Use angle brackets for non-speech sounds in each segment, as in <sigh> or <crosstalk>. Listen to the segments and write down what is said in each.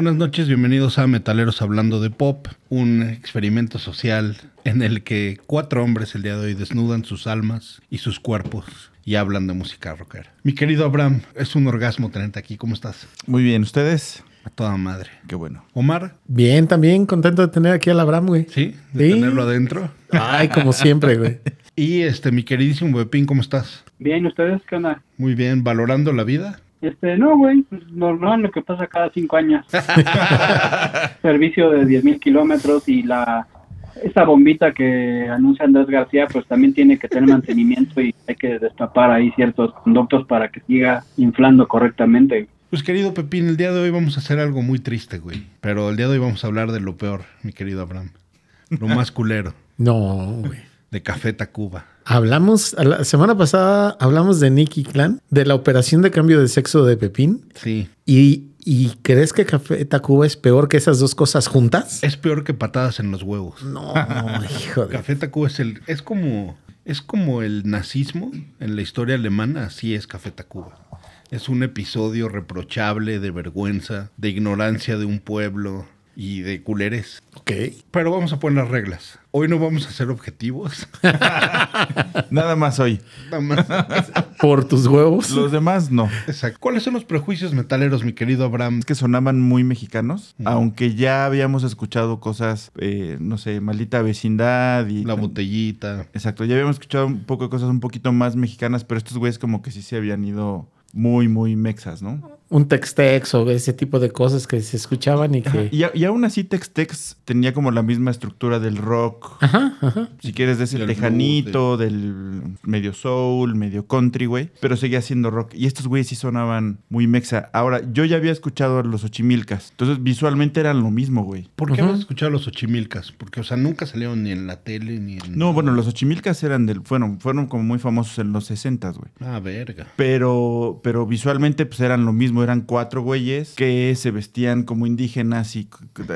Buenas noches, bienvenidos a Metaleros Hablando de Pop, un experimento social en el que cuatro hombres el día de hoy desnudan sus almas y sus cuerpos y hablan de música rockera. Mi querido Abraham, es un orgasmo tenerte aquí, ¿cómo estás? Muy bien, ¿ustedes? A toda madre. Qué bueno. Omar, Bien, también contento de tener aquí al Abraham, güey. ¿sí? De Sí. tenerlo adentro. Ay, como siempre, güey. <laughs> Y este, mi queridísimo Pepín, ¿cómo estás? Bien, ¿ustedes qué onda? Muy bien, valorando la vida. Este, no, güey, pues, normal lo que pasa cada cinco años. <laughs> Servicio de 10.000 kilómetros y la esa bombita que anuncia Andrés García, pues también tiene que tener mantenimiento y hay que destapar ahí ciertos conductos para que siga inflando correctamente. Pues querido Pepín, el día de hoy vamos a hacer algo muy triste, güey. Pero el día de hoy vamos a hablar de lo peor, mi querido Abraham. Lo más culero, No, güey. de Café Tacuba. Hablamos, la semana pasada hablamos de Nicky Clan, de la operación de cambio de sexo de Pepín. Sí. ¿Y, y crees que Café Tacuba es peor que esas dos cosas juntas? Es peor que patadas en los huevos. No, <laughs> hijo de... Café Tacuba es el. es como. Es como el nazismo en la historia alemana, así es Café Tacuba. Es un episodio reprochable de vergüenza, de ignorancia de un pueblo y de culeres. Ok. Pero vamos a poner las reglas. Hoy no vamos a ser objetivos. <laughs> Nada más hoy. Nada más. Por tus huevos. Los demás no. Exacto. ¿Cuáles son los prejuicios metaleros, mi querido Abraham? Es que sonaban muy mexicanos, aunque ya habíamos escuchado cosas, eh, no sé, maldita vecindad y... La botellita. Exacto, ya habíamos escuchado un poco de cosas un poquito más mexicanas, pero estos güeyes como que sí se habían ido muy, muy mexas, ¿no? Un tex-tex o ese tipo de cosas que se escuchaban y que... Y, a- y aún así Tex-Tex tenía como la misma estructura del rock, Ajá, ajá. si quieres, de ese Del tejanito, del medio soul, medio country, güey. Pero seguía siendo rock. Y estos güeyes sí sonaban muy mexa. Ahora, yo ya había escuchado a los Ochimilcas. Entonces, visualmente eran lo mismo, güey. ¿Por qué Ujú. has escuchado los Ochimilcas? Porque, o sea, nunca salieron ni en la tele ni en. No, bueno, los Ochimilcas eran del, fueron, fueron como muy famosos en los 60, güey. Ah, verga. Pero, pero visualmente pues eran lo mismo, eran cuatro güeyes que se vestían como indígenas y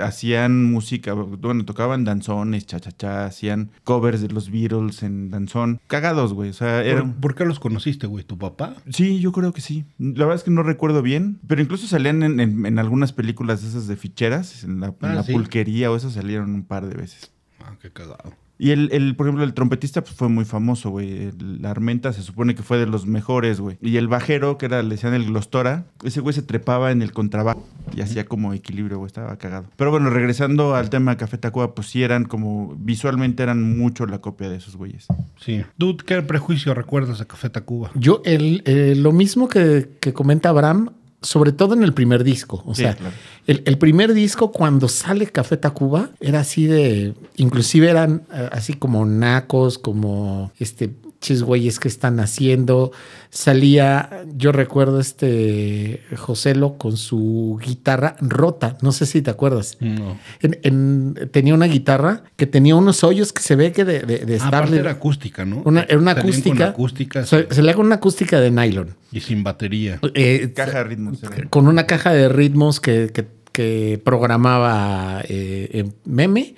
hacían música, bueno, tocaban danzones, cha-cha-cha, hacían covers de los Beatles en danzón. Cagados, güey, o sea, ¿Por, eran... por qué los conociste, güey? ¿Tu papá? Sí, yo creo que sí. La verdad es que no recuerdo bien, pero incluso salían en, en- en algunas películas esas de ficheras, en la, en Ah, la sí. pulquería o esas salieron un par de veces. Ah, qué cagado. Y el, el, por ejemplo, el trompetista pues, fue muy famoso, güey. El- La Armenta se supone que fue de los mejores, güey. Y el bajero, que era, le decían el Glostora, ese güey se trepaba en el contrabajo y hacía como equilibrio, güey. Estaba cagado. Pero bueno, regresando al tema de Café Tacuba, pues sí eran como, visualmente eran mucho la copia de esos güeyes. Sí. ¿Tú qué prejuicio recuerdas de Café Tacuba? Yo, el, eh, lo mismo que, que comenta Abraham, sobre todo en el primer disco. O Sí, sea, claro. el, el primer disco, cuando sale Café Tacuba, era así de. Inclusive eran eh, así como nacos, como este. Chis güeyes que están haciendo. Salía, yo recuerdo este Joselo con su guitarra rota. No sé si te acuerdas. No. En- en- tenía una guitarra que tenía unos hoyos que se ve que de, de, de Ah, era acústica, ¿no? Una- era una con acústica. acústica se, se le haga una acústica de nylon. y sin batería. Eh, Caja de ritmos. con una caja de ritmos que, que- que programaba eh, en meme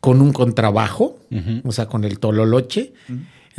con un contrabajo, o sea, con el tololoche.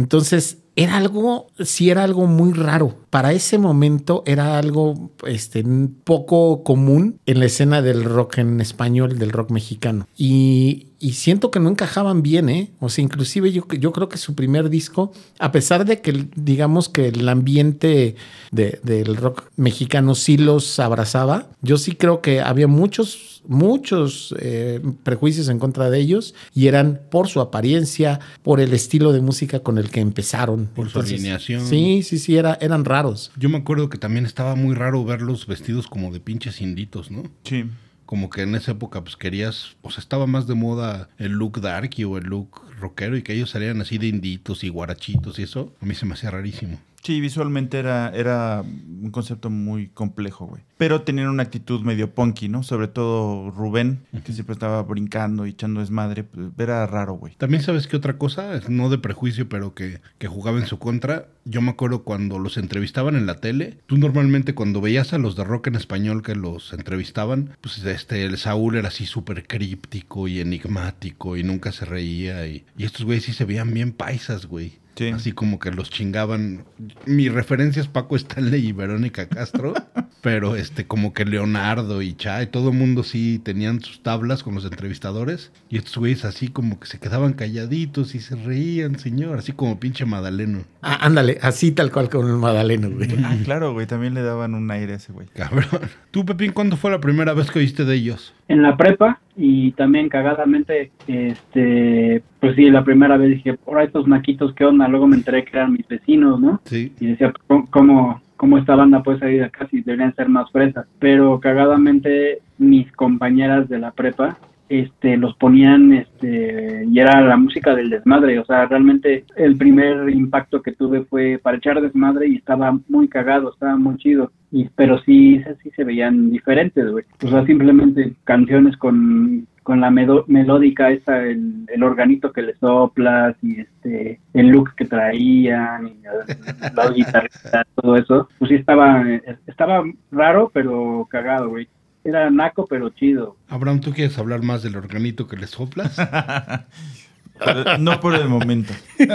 Entonces, era algo, sí era algo muy raro. Para ese momento era algo este, poco común en la escena del rock en español, del rock mexicano. Y, y siento que no encajaban bien, ¿eh? O sea, inclusive yo, yo creo que su primer disco, a pesar de que digamos que el ambiente de- del rock mexicano sí los abrazaba, yo sí creo que había muchos, muchos eh, prejuicios en contra de ellos y eran por su apariencia, por el estilo de música con el que empezaron. Por su alineación. Sí, sí, sí, era, eran raros. Yo me acuerdo que también estaba muy raro verlos vestidos como de pinches inditos, ¿no? Sí. Como que en esa época, pues querías, o sea, estaba más de moda el look darky o el look rockero y que ellos salieran así de inditos y guarachitos y eso, a mí se me hacía rarísimo. Sí, visualmente era, era un concepto muy complejo, güey. Pero tenían una actitud medio punky, ¿no? Sobre todo Rubén, que siempre estaba brincando y echando desmadre. pues, era raro, güey. También sabes qué otra cosa, no de prejuicio, pero que, que jugaba en su contra. Yo me acuerdo cuando los entrevistaban en la tele, tú normalmente cuando veías a los de rock en español que los entrevistaban, pues este, el Saúl era así súper críptico y enigmático y nunca se reía. Y, y estos güeyes sí se veían bien paisas, güey. Sí. Así como que los chingaban. Mi referencia es Paco Stanley y Verónica Castro, <laughs> pero este, como que Leonardo y Chay, todo el mundo sí tenían sus tablas con los entrevistadores. Y estos güeyes así como que se quedaban calladitos y se reían, señor, así como pinche Madaleno. Ah, ándale, así tal cual con el Madaleno, güey. Ah, claro, güey. También le daban un aire a ese güey. Cabrón. Tú, Pepín, ¿cuándo fue la primera vez que oíste de ellos? En la prepa y también cagadamente, este, pues sí, la primera vez dije, por estos maquitos, ¿qué onda? Luego me enteré que eran mis vecinos, ¿no? Sí. y decía "¿Cómo- cómo cómo esta banda puede salir de acá si deberían ser más fresas. Pero cagadamente mis compañeras de la prepa este los ponían este y era la música del desmadre. O sea realmente el primer impacto que tuve fue para echar desmadre y estaba muy cagado estaba muy chido. Y pero sí sí se veían diferentes güey. O sea simplemente canciones con con la melódica esa, el, el organito que le soplas y este el look que traían y la, la guitarrita, <laughs> todo eso, pues sí estaba, estaba raro pero cagado, güey. Era naco pero chido. Abraham, ¿tú quieres hablar más del organito que le soplas? <laughs> No por el momento. <laughs>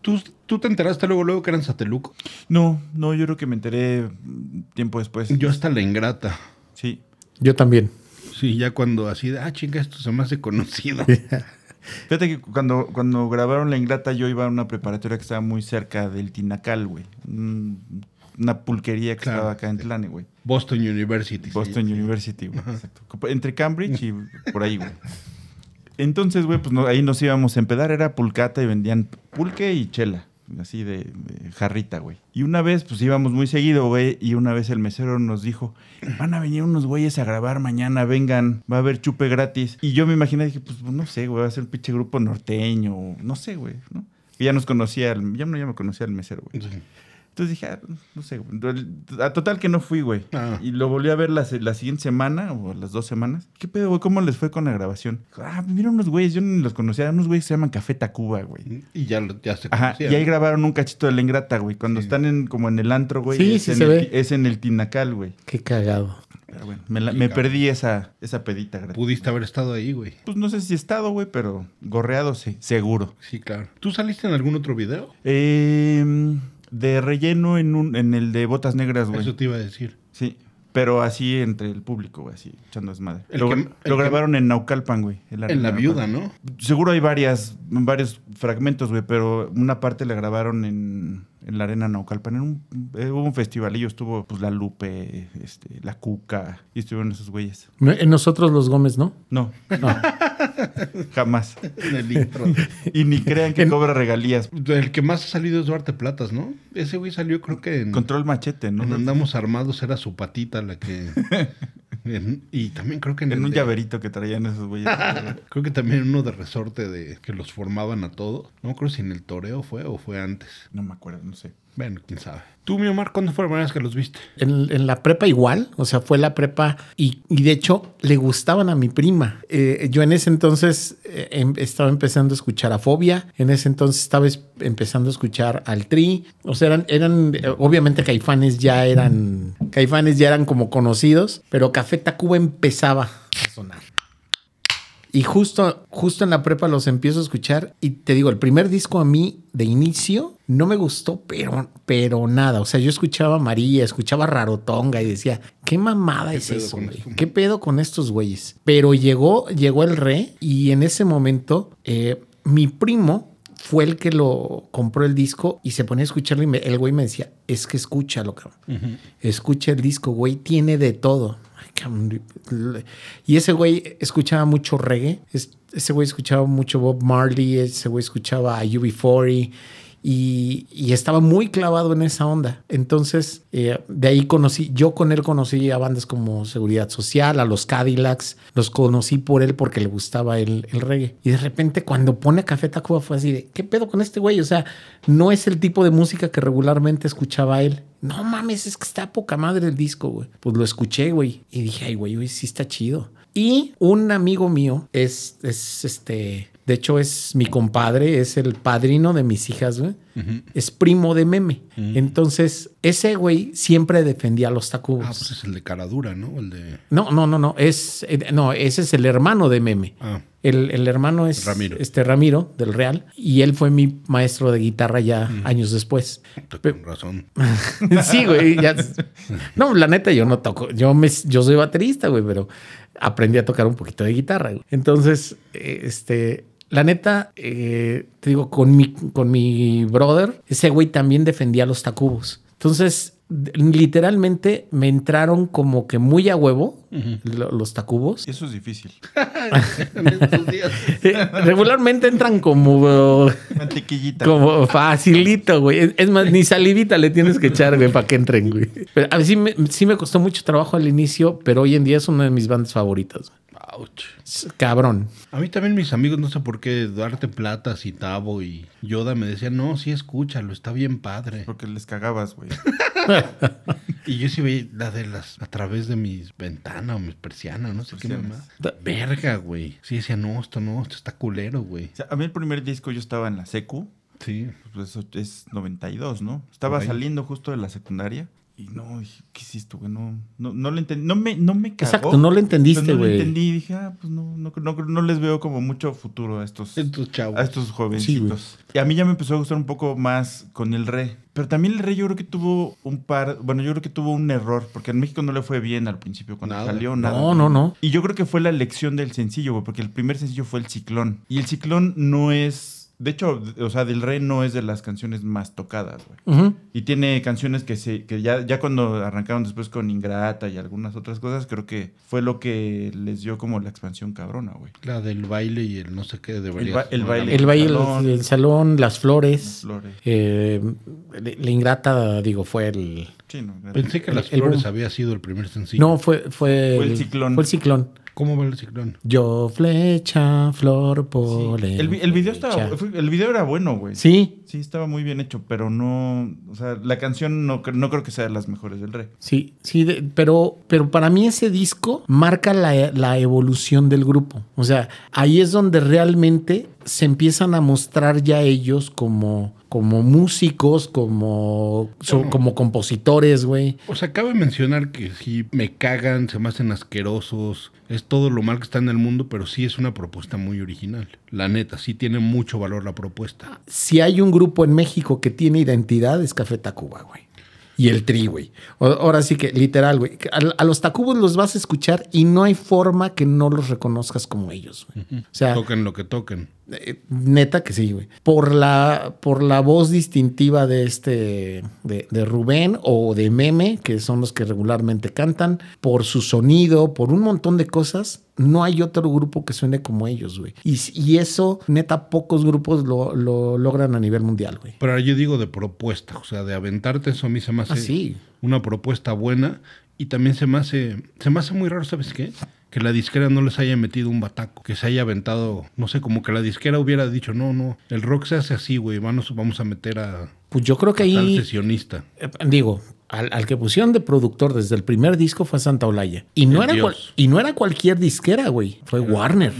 ¿Tú, tú te enteraste luego, luego que eran Sateluco. No, no, yo creo que me enteré tiempo después. Yo hasta la ingrata. Sí. Yo también. Sí, ya cuando así de, ah, chinga, esto se me hace conocido. <laughs> Fíjate que cuando, cuando grabaron La Ingrata, yo iba a una preparatoria que estaba muy cerca del Tinacal, güey. Un- Una pulquería que Claro. estaba acá en Tlane, güey. Boston University. sí. Boston University, güey. Exacto. Entre Cambridge y por ahí, güey. Entonces, güey, pues no- ahí nos íbamos a empedar. Era pulcata y vendían pulque y chela. Así de, jarrita, güey. Y una vez, pues íbamos muy seguido, güey. Y una vez el mesero nos dijo: Van a venir unos güeyes a grabar mañana, vengan, va a haber chupe gratis. Y yo me imaginé, dije, pues no sé, güey, va a ser un pinche grupo norteño, no sé, güey, ¿no? Ya nos conocía, ya no ya me conocía el mesero, güey. Entonces dije, ah, no sé, güey. a total que no fui, güey. Ah. Y lo volví a ver la, siguiente semana o las dos semanas. ¿Qué pedo, güey? ¿Cómo les fue con la grabación? Ah, mira unos güeyes, yo ni los conocía, unos güeyes que se llaman Café Tacuba, güey. Y ya, ya se Ajá, conocían. y ahí grabaron un cachito de la ingrata, güey. Cuando Sí. están en, como en el antro, güey. Sí, es sí en se el, ve. Es en el Tinacal, güey. Qué cagado. Pero bueno, me, la- perdí esa, esa pedita gratis. Pudiste haber estado ahí, güey. Pues no sé si he estado, güey, pero gorreado sí, seguro. Sí, claro. ¿Tú saliste en algún otro video? Eh, de relleno en, un, en el de botas negras, güey. Eso te iba a decir. Sí, pero así entre el público, güey, así, echando desmadre. Lo que- lo que- grabaron en Naucalpan, güey. en la viuda. ¿no? Seguro hay varias, varios fragmentos, güey, pero una parte la grabaron en, en la arena Naucalpan. En un, eh, hubo un festivalillo, estuvo pues la Lupe, este, la Cuca, y estuvieron esos güeyes. En Nosotros los Gómez, ¿no? No, No. <laughs> jamás. En el intro. Y ni crean que En- cobra regalías. el que más ha salido es Duarte Platas, ¿no? Ese güey salió creo que en... Control machete, ¿no? en Andamos Armados era su patita la que... <laughs> en- y también creo que en, En un de- llaverito que traían esos güeyes. <laughs> Creo que también uno de resorte de que los formaban a todos. No creo si en el toreo fue o fue antes. no me acuerdo, no sé. Bueno, quién sabe. Tú, mi Omar, ¿cuándo fue la primera vez que los viste? En, en la prepa igual, o sea, fue la prepa y, y de hecho le gustaban a mi prima. Eh, yo en ese entonces eh, em- estaba empezando a escuchar a Fobia, en ese entonces estaba es- empezando a escuchar al Tri, o sea, eran, eran eh, obviamente Caifanes ya eran, Caifanes ya eran como conocidos, pero Café Tacuba empezaba a sonar. Y justo, justo en la prepa los empiezo a escuchar y te digo, el primer disco a mí de inicio no me gustó, pero, pero nada. O sea, yo escuchaba a María, escuchaba a Rarotonga y decía, ¿qué mamada es eso, güey? ¿Qué pedo con estos güeyes? Pero llegó, llegó el re y en ese momento eh, mi primo fue el que lo compró el disco y se ponía a escucharlo y me- el güey me decía, es que escúchalo, cabrón. Escucha el disco, güey, tiene de todo. Y ese güey escuchaba mucho reggae. Es- ese güey escuchaba mucho Bob Marley. Ese güey escuchaba a UB40. Y, estaba muy clavado en esa onda. Entonces, eh, de ahí conocí, yo con él conocí a bandas como Seguridad Social, a los Cadillacs. Los conocí por él porque le gustaba el, reggae. Y de repente, cuando pone Café Tacuba, fue así de, ¿qué pedo con este güey? O sea, no es el tipo de música que regularmente escuchaba él. No mames, es que está poca madre el disco, güey. Pues lo escuché, güey. Y dije, ay, güey, güey, sí está chido. Y un amigo mío es, es este, de hecho es mi compadre, es el padrino de mis hijas, güey. Es primo de Meme. Entonces, ese güey siempre defendía a los Ah, Tacubos. pues es el de cara dura, ¿no? El de... No, no, no, no. Es, eh, no, ese es el hermano de Meme. Ah, El, el hermano es Ramiro. este Ramiro del Real y él fue mi maestro de guitarra ya años después. Con razón. <laughs> sí, güey. ya- No, la neta, yo no toco. Yo, me, yo soy baterista, güey, pero aprendí a tocar un poquito de guitarra. güey. Entonces, eh, este. La neta, eh, te digo, con mi, con mi brother, ese güey también defendía los tacubos. Entonces, literalmente me entraron como que muy a huevo lo- los tacubos. Y eso es difícil. <laughs> En estos días. Eh, Regularmente entran como, Mantequillita. como facilito, güey. Es- Es más, ni salivita le tienes que echar, güey, para que entren, güey. Pero a mí sí me, sí me costó mucho trabajo al inicio, pero hoy en día es una de mis bandas favoritas. Ouch. Cabrón. A mí también mis amigos, no sé por qué, Duarte Platas y Tavo y Yoda me decían, no, sí, escúchalo, está bien padre. Porque les cagabas, güey. <laughs> Y yo sí veía la de las, a través de mis ventanas o mis persianas, no sé qué mamá. Verga, güey. Sí decía, no, esto no, esto está culero, güey. O sea, a mí el primer disco yo estaba en la secu. Sí. Pues eso es 92, ¿no? Estaba saliendo justo de la secundaria. Y no, dije, ¿qué hiciste, güey? No, no, no lo entendí. No me, no me cagó. Exacto, no lo entendiste, Pero no güey. lo entendí. Dije, ah, pues no, no, no, no les veo como mucho futuro a estos, Estos chavos. a estos Sí, jovencitos. y a mí ya me empezó a gustar un poco más con el re. Pero también el re yo creo que tuvo un par, bueno, yo creo que tuvo un error, porque en México no le fue bien al principio cuando Nada. salió nada. No, no, no. Y yo creo que fue la elección del sencillo, güey, porque el primer sencillo fue el Ciclón. Y el Ciclón no es, de hecho, o sea, del re no es de las canciones más tocadas, güey. Y tiene canciones que se que ya, ya cuando arrancaron después con Ingrata y algunas otras cosas, creo que fue lo que les dio como la expansión cabrona, güey. La del baile y el no sé qué debería El ba- el ser. baile. El baile, el salón. el salón, las Las flores. flores. Eh, la ingrata, digo, fue el. Sí, no, Pensé que El- Las Flores había sido el primer sencillo. No, fue, fue, Fue el ciclón. Fue el ciclón. ¿Cómo va el ciclón? Yo flecha, flor, polen. El, vi- el video estaba, el video era bueno, güey. Sí, Sí, estaba muy bien hecho, pero no, o sea, la canción no, no creo que sea de las mejores del rey. sí, sí, de- pero, pero para mí ese disco marca la, la evolución del grupo. O sea, ahí es donde realmente se empiezan a mostrar ya ellos como, como músicos, como, so- como compositores, güey. O sea, cabe mencionar que sí me cagan, se me hacen asquerosos, es todo lo mal que está en el mundo, pero sí es una propuesta muy original. La neta, sí tiene mucho valor la propuesta. Si hay un grupo en México que tiene identidad, es Café Tacuba, güey. Y el tri, güey. Ahora sí que, literal, güey. A, a los Tacubos los vas a escuchar y no hay forma que no los reconozcas como ellos, güey. O sea, Toquen lo que toquen. Eh, neta que sí, güey. Por la, por la voz distintiva de este, de, de Rubén o de Meme, que son los que regularmente cantan, por su sonido, por un montón de cosas, no hay otro grupo que suene como ellos, güey. Y, y eso, neta, pocos grupos lo, lo logran a nivel mundial, güey. Pero yo digo de propuesta, o sea, de aventarte eso a mí se me hace Ah, sí. una propuesta buena y también se me hace, se me hace muy raro, ¿sabes qué? Que la disquera no les haya metido un bataco, que se haya aventado, no sé, como que la disquera hubiera dicho, no, no, el rock se hace así, güey, vamos, vamos a meter a, Pues yo creo que ahí, sesionista. eh, digo, al, al que pusieron de productor desde el primer disco fue Santa Olaya. Y no, El era, cual- y no era cualquier disquera, güey. Fue Warner.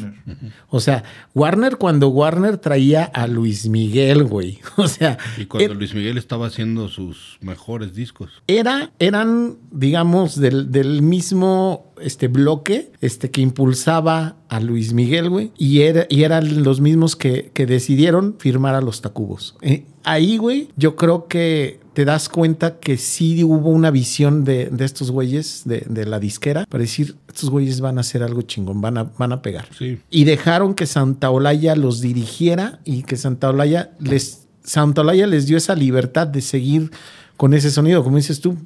O sea, Warner cuando Warner traía a Luis Miguel, güey. <laughs> O sea, Y cuando er- Luis Miguel estaba haciendo sus mejores discos. era, eran, digamos, del, del mismo este bloque este, que impulsaba a Luis Miguel, güey. Y, era, y eran los mismos que, que decidieron firmar a los Tacubos. Eh, ahí, güey, yo creo que te das cuenta que sí hubo una visión de, de estos güeyes, de, de la disquera, para decir, estos güeyes van a hacer algo chingón, van a, van a pegar. Sí. Y dejaron que Santa Olaya los dirigiera y que Santa Olaya les, Santa Olaya les dio esa libertad de seguir con ese sonido. Como dices tú,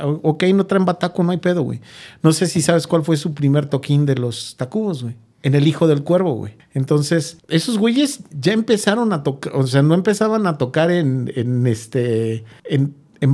ok, no traen bataco, no hay pedo, güey. No sé si sabes cuál fue su primer toquín de los tacubos, güey. En el Hijo del Cuervo, güey. Entonces, esos güeyes ya empezaron a tocar, o sea, no empezaban a tocar en, en este, en, en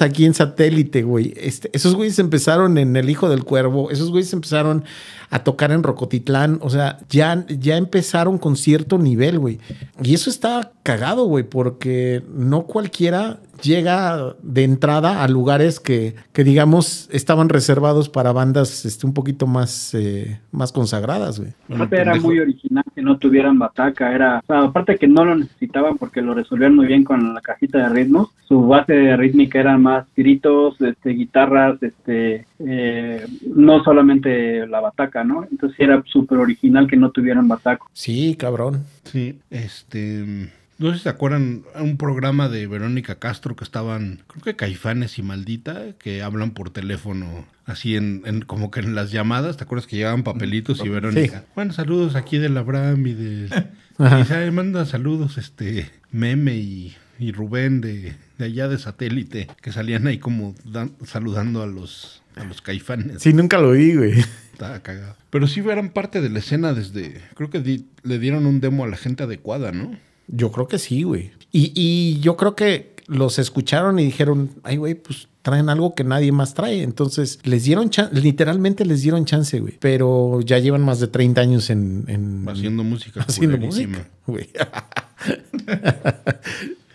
aquí en satélite, güey. Este, esos güeyes empezaron en El Hijo del Cuervo, esos güeyes empezaron a tocar en Rocotitlán, o sea, ya, ya empezaron con cierto nivel, güey. Y eso está cagado, güey, porque no cualquiera llega de entrada a lugares que, que digamos, estaban reservados para bandas este, un poquito más, eh, más consagradas, güey. Aparte era muy original que no tuvieran bataca, era, o sea, aparte que no lo necesitaban porque lo resolvían muy bien con la cajita de ritmos, su base rítmica era más gritos, este, guitarras, este, eh, no solamente la bataca, ¿no? Entonces era súper original que no tuvieran bataco. Sí, cabrón. Sí, este. No sé si se acuerdan un programa de Verónica Castro que estaban, creo que Caifanes y Maldita, que hablan por teléfono, así en, en- como que en las llamadas, ¿te acuerdas que llevaban papelitos y Verónica? Bueno, saludos aquí del Abraham y de. <laughs> Ajá. Y se manda saludos, este, Meme y, y Rubén de, de allá de satélite, que salían ahí como dan- saludando a los, a los Caifanes. Sí, nunca lo vi, güey. Estaba cagado. Pero sí eran parte de la escena desde. Creo que di- le dieron un demo a la gente adecuada, ¿no? Yo creo que sí, güey. Y, y yo creo que los escucharon y dijeron, ay, güey, pues traen algo que nadie más trae. Entonces, les dieron chance, literalmente les dieron chance, güey. Pero ya llevan más de 30 años en... en- Haciendo música. haciendo música, güey. <laughs>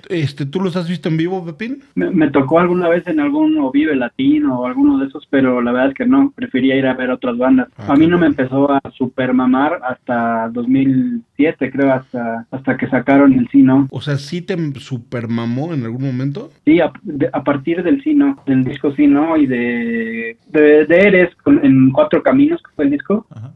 Este, ¿Tú los has visto en vivo, Pepín? Me, me tocó alguna vez en algún o Vive Latino o alguno de esos, pero la verdad es que no, prefería ir a ver otras bandas. Ah, a mí no me empezó a super mamar hasta 2007, creo, hasta hasta que sacaron el Sino. O sea, ¿sí te super mamó en algún momento? Sí, a, de- a partir del Sino, del disco Sino y de, de, de Eres con- en Cuatro Caminos, que fue el disco. Ajá.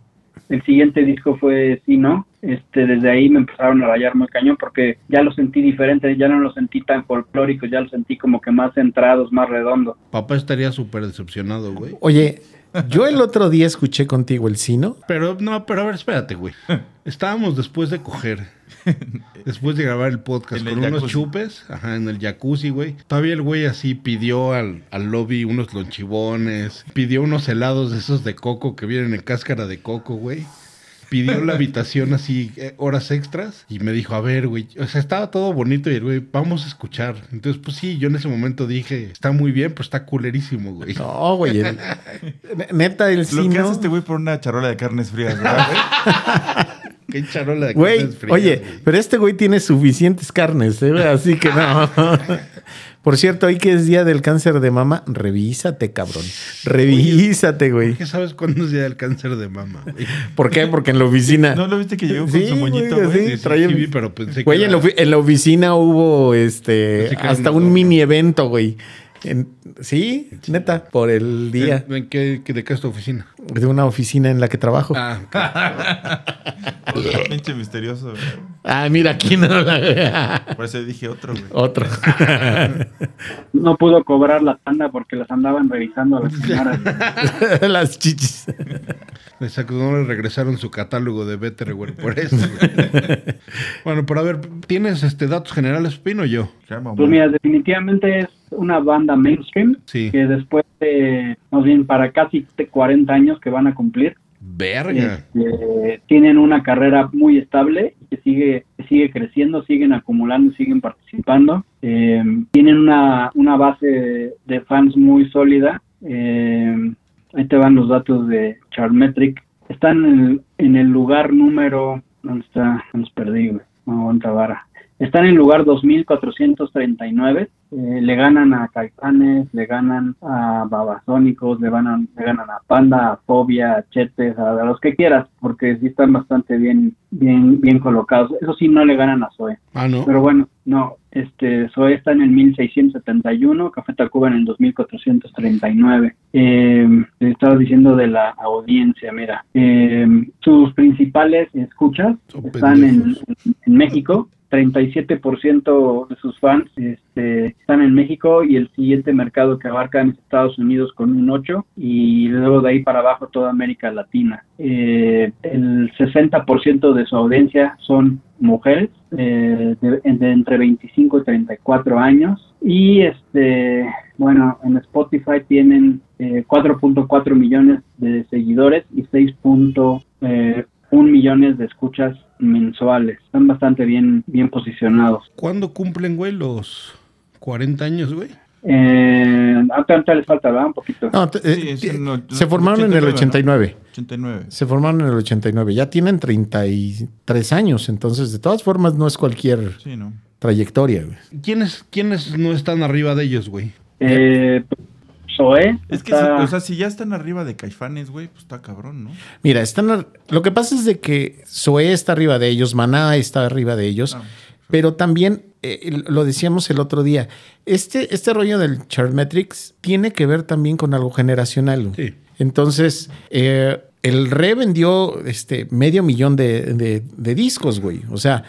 El siguiente disco fue Sino. Este, desde ahí me empezaron a rayar muy cañón porque ya lo sentí diferente, ya no lo sentí tan folclórico, ya lo sentí como que más centrados, más redondo. Papá estaría súper decepcionado, güey. Oye, yo el otro día escuché contigo el Sino. Pero, no, pero a ver, espérate, güey. <laughs> Estábamos después de coger. Después de grabar el podcast el con unos jacuzzi. chupes, ajá, en el jacuzzi, güey. Todavía el güey así pidió al, al lobby unos lonchibones, pidió unos helados de esos de coco que vienen en cáscara de coco, güey. Pidió la habitación así, eh, horas extras, y me dijo, a ver, güey, o sea, estaba todo bonito y el güey, vamos a escuchar. Entonces, pues sí, yo en ese momento dije, está muy bien, pero está culerísimo, güey. No, güey. el- neta, <laughs> el Lo que hace este güey por una charola de carnes frías, ¿verdad, güey? <laughs> Qué charola de Güey, carnes frías, oye, güey. pero este güey tiene suficientes carnes, ¿eh? así que no. <laughs> Por cierto, hoy que es día del cáncer de mama, revísate, cabrón. Revísate, güey. ¿Qué sabes cuándo es día del cáncer de mama, güey? ¿Por qué? Porque en la oficina. ¿No lo viste que llegó con Sí, su moñito, güey, güey? sí. Sí, sí, traía- sí vi, pero pensé Güey, que en la, era- ofi- en la oficina hubo este hasta un mini evento, güey. En- sí, neta, por el día ¿En, en qué, qué- de qué es tu oficina? de una oficina en la que trabajo. Ah, <laughs> Pinche misterioso, güey. Ah, mira, aquí no la... Por eso dije otro, güey. Otro. <laughs> No pudo cobrar la tanda porque las andaban revisando a las señoras. <laughs> Las chichis. exacto, no le regresaron su catálogo de Betterware por eso. güey. bueno, pero a ver, ¿tienes este datos generales, Pino o yo? Pues mira, definitivamente es una banda mainstream Sí. que después de, más bien para casi 40 años que van a cumplir, Verga. este, tienen una carrera muy estable y que sigue, que sigue creciendo, siguen acumulando, siguen participando. Eh, tienen una, una base de, de fans muy sólida. Eh, ahí te van los datos de Chartmetric. Están en el, en el lugar número... ¿Dónde está? Nos perdí. No aguanta vara. Están en lugar 2439. Eh, le ganan a Caifanes, le ganan a Babasónicos, le ganan, le ganan a Panda, a Fobia, a Chetes, a, a los que quieras, porque sí están bastante bien, bien, bien colocados. Eso sí, no le ganan a Zoe. Ah, ¿no? Pero bueno, no, este, Zoe está en el 1671, Café Tacuba en el 2439. Eh, te estaba diciendo de la audiencia, mira, eh, sus principales escuchas están en, en México. 37% de sus fans este, están en México y el siguiente mercado que abarcan es Estados Unidos con un 8 y luego de ahí para abajo toda América Latina. Eh, el 60% de su audiencia son mujeres eh, de, de entre 25 y 34 años y este bueno en Spotify tienen eh, 4.4 millones de seguidores y 6.1 millones de escuchas mensuales están bastante bien bien posicionados ¿Cuándo cumplen, güey, los 40 años, güey? eh, ahorita les falta ¿verdad? un poquito No, te- Sí, eh, es en el- se formaron en el 89. 89. Se formaron en el 89. Ya tienen 33 años, entonces de todas formas no es cualquier... Sí, ¿no? trayectoria. ¿Quiénes, ¿Quiénes no están arriba de ellos, güey? Eh, Zoé. Es que, está- si- o sea, si ya están arriba de Caifanes, güey, pues está cabrón, ¿no? Mira, están ar- lo que pasa es de que Zoé está arriba de ellos, Maná está arriba de ellos, Ah. pero también eh, lo decíamos el otro día, este, este rollo del Chartmetrics tiene que ver también con algo generacional. Sí. Entonces, eh, el Re vendió este, medio millón de, de- de discos, güey. O sea,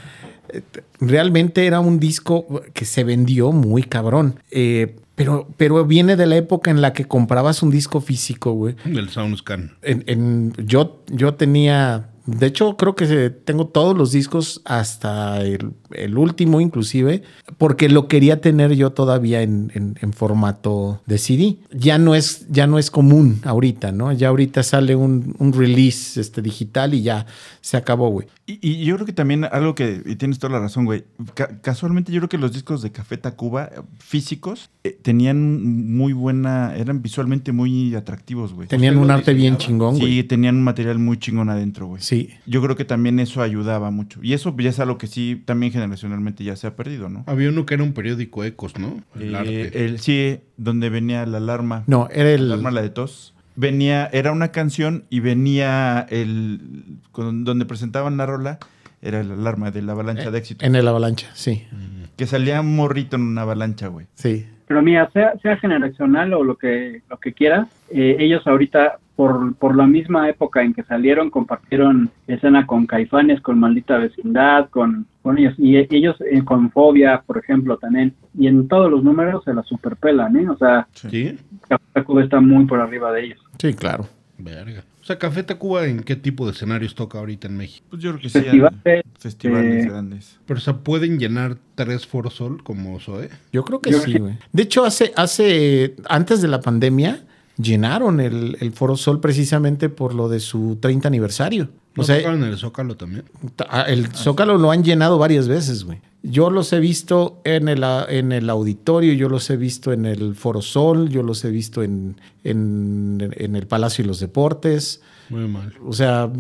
eh, realmente era un disco que se vendió muy cabrón. Eh, pero, pero viene de la época en la que comprabas un disco físico, güey. Del SoundScan. En, en- yo, yo tenía, de hecho creo que tengo todos los discos hasta el, el último inclusive, porque lo quería tener yo todavía en, en- en formato de CD. Ya no es, ya no es común ahorita, ¿no? Ya ahorita sale un, un release este, digital y ya se acabó, güey. Y, y yo creo que también algo que, y tienes toda la razón, güey. ca- casualmente yo creo que los discos de Café Tacuba eh, físicos eh, tenían muy buena, eran visualmente muy atractivos, güey. Tenían un arte bien chingón, güey. Sí, tenían un material muy chingón adentro, güey. Sí. Yo creo que también eso ayudaba mucho. Y eso ya es algo que sí, también generacionalmente ya se ha perdido, ¿no? Había uno que era un periódico Ecos, ¿no? El Eh, arte. el- sí, donde venía la alarma. No, era La el... alarma, la de tos. Venía, era una canción y venía el. con- donde presentaban la rola, era el alarma de la avalancha de éxito. En el avalancha, sí. Que salía un morrito en una avalancha, güey. Sí. Pero mira, sea, sea generacional o lo que, lo que quieras, eh, ellos ahorita, por, por la misma época en que salieron, compartieron escena con Caifanes, con Maldita Vecindad, con, con ellos, y ellos eh, con Fobia, por ejemplo, también, y en todos los números se la superpelan, ¿eh? O sea, ¿Sí? Café Tacuba está muy por arriba de ellos. Sí, claro. Verga. O sea, Café Tacuba, ¿en qué tipo de escenarios toca ahorita en México? Pues yo creo que sí. Festivales, Festivales eh, grandes. Pero, o sea, ¿pueden llenar tres Foro Sol como Zoe? Yo creo que Yo sí, que- güey. De hecho, hace, hace, antes de la pandemia, llenaron el, el Foro Sol precisamente por lo de su 30 aniversario. ¿No O sea, tocaron en el Zócalo también? ta- el Zócalo lo han llenado varias veces, güey. Yo los he visto en el, a- en el auditorio, yo los he visto en el Foro Sol, yo los he visto en, en, en el Palacio de los Deportes. Muy mal. O sea,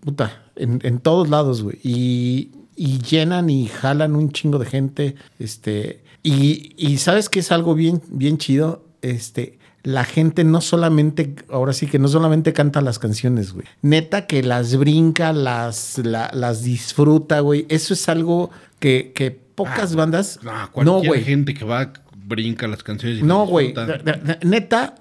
puta, en, en todos lados, güey. Y, y llenan y jalan un chingo de gente. Este, y, y sabes que es algo bien, bien chido. Este, la gente no solamente, ahora sí que no solamente canta las canciones, güey. Neta que las brinca, las, la- las disfruta, güey. Eso es algo que, que pocas bandas. No, no, cualquier güey. gente que va, brinca las canciones. y No, güey. Neta,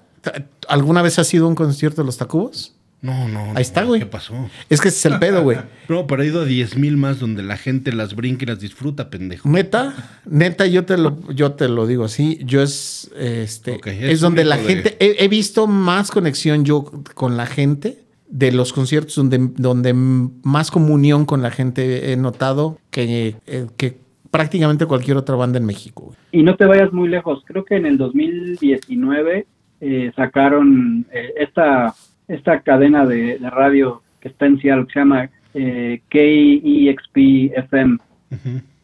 ¿alguna vez has ido a un concierto de los Tacubos? No, no. no, Ahí está, güey. ¿Qué pasó? Es que ese es el pedo, güey. <laughs> No, pero he ido a 10 mil más donde la gente las brinca y las disfruta, pendejo. Neta, neta, yo te lo, yo te lo digo así. Yo es, este, Ok, es es, donde la de- gente, he, he visto más conexión yo con la gente de los conciertos donde, donde más comunión con la gente he notado que, eh, que prácticamente cualquier otra banda en México. güey. Y no te vayas muy lejos, creo que en el 2019 eh, sacaron eh, esta, esta cadena de, de radio que está en Seattle, que se llama eh, KEXP FM.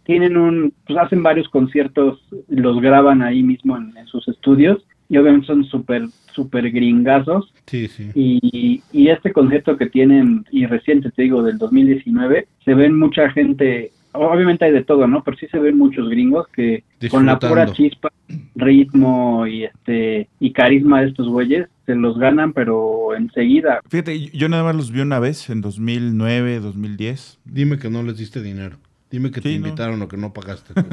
Tienen un, pues hacen varios conciertos, los graban ahí mismo en, en sus estudios y obviamente son súper, súper gringazos. Sí, sí. Y, y este concierto que tienen, y reciente te digo, del 2019, se ven mucha gente, obviamente hay de todo, ¿no? Pero sí se ven muchos gringos que con la pura chispa, ritmo y este y carisma de estos güeyes, se los ganan, pero enseguida. Fíjate, yo nada más los vi una vez en 2009, 2010. Dime que no les diste dinero. Dime que te no. invitaron o que no pagaste. <laughs>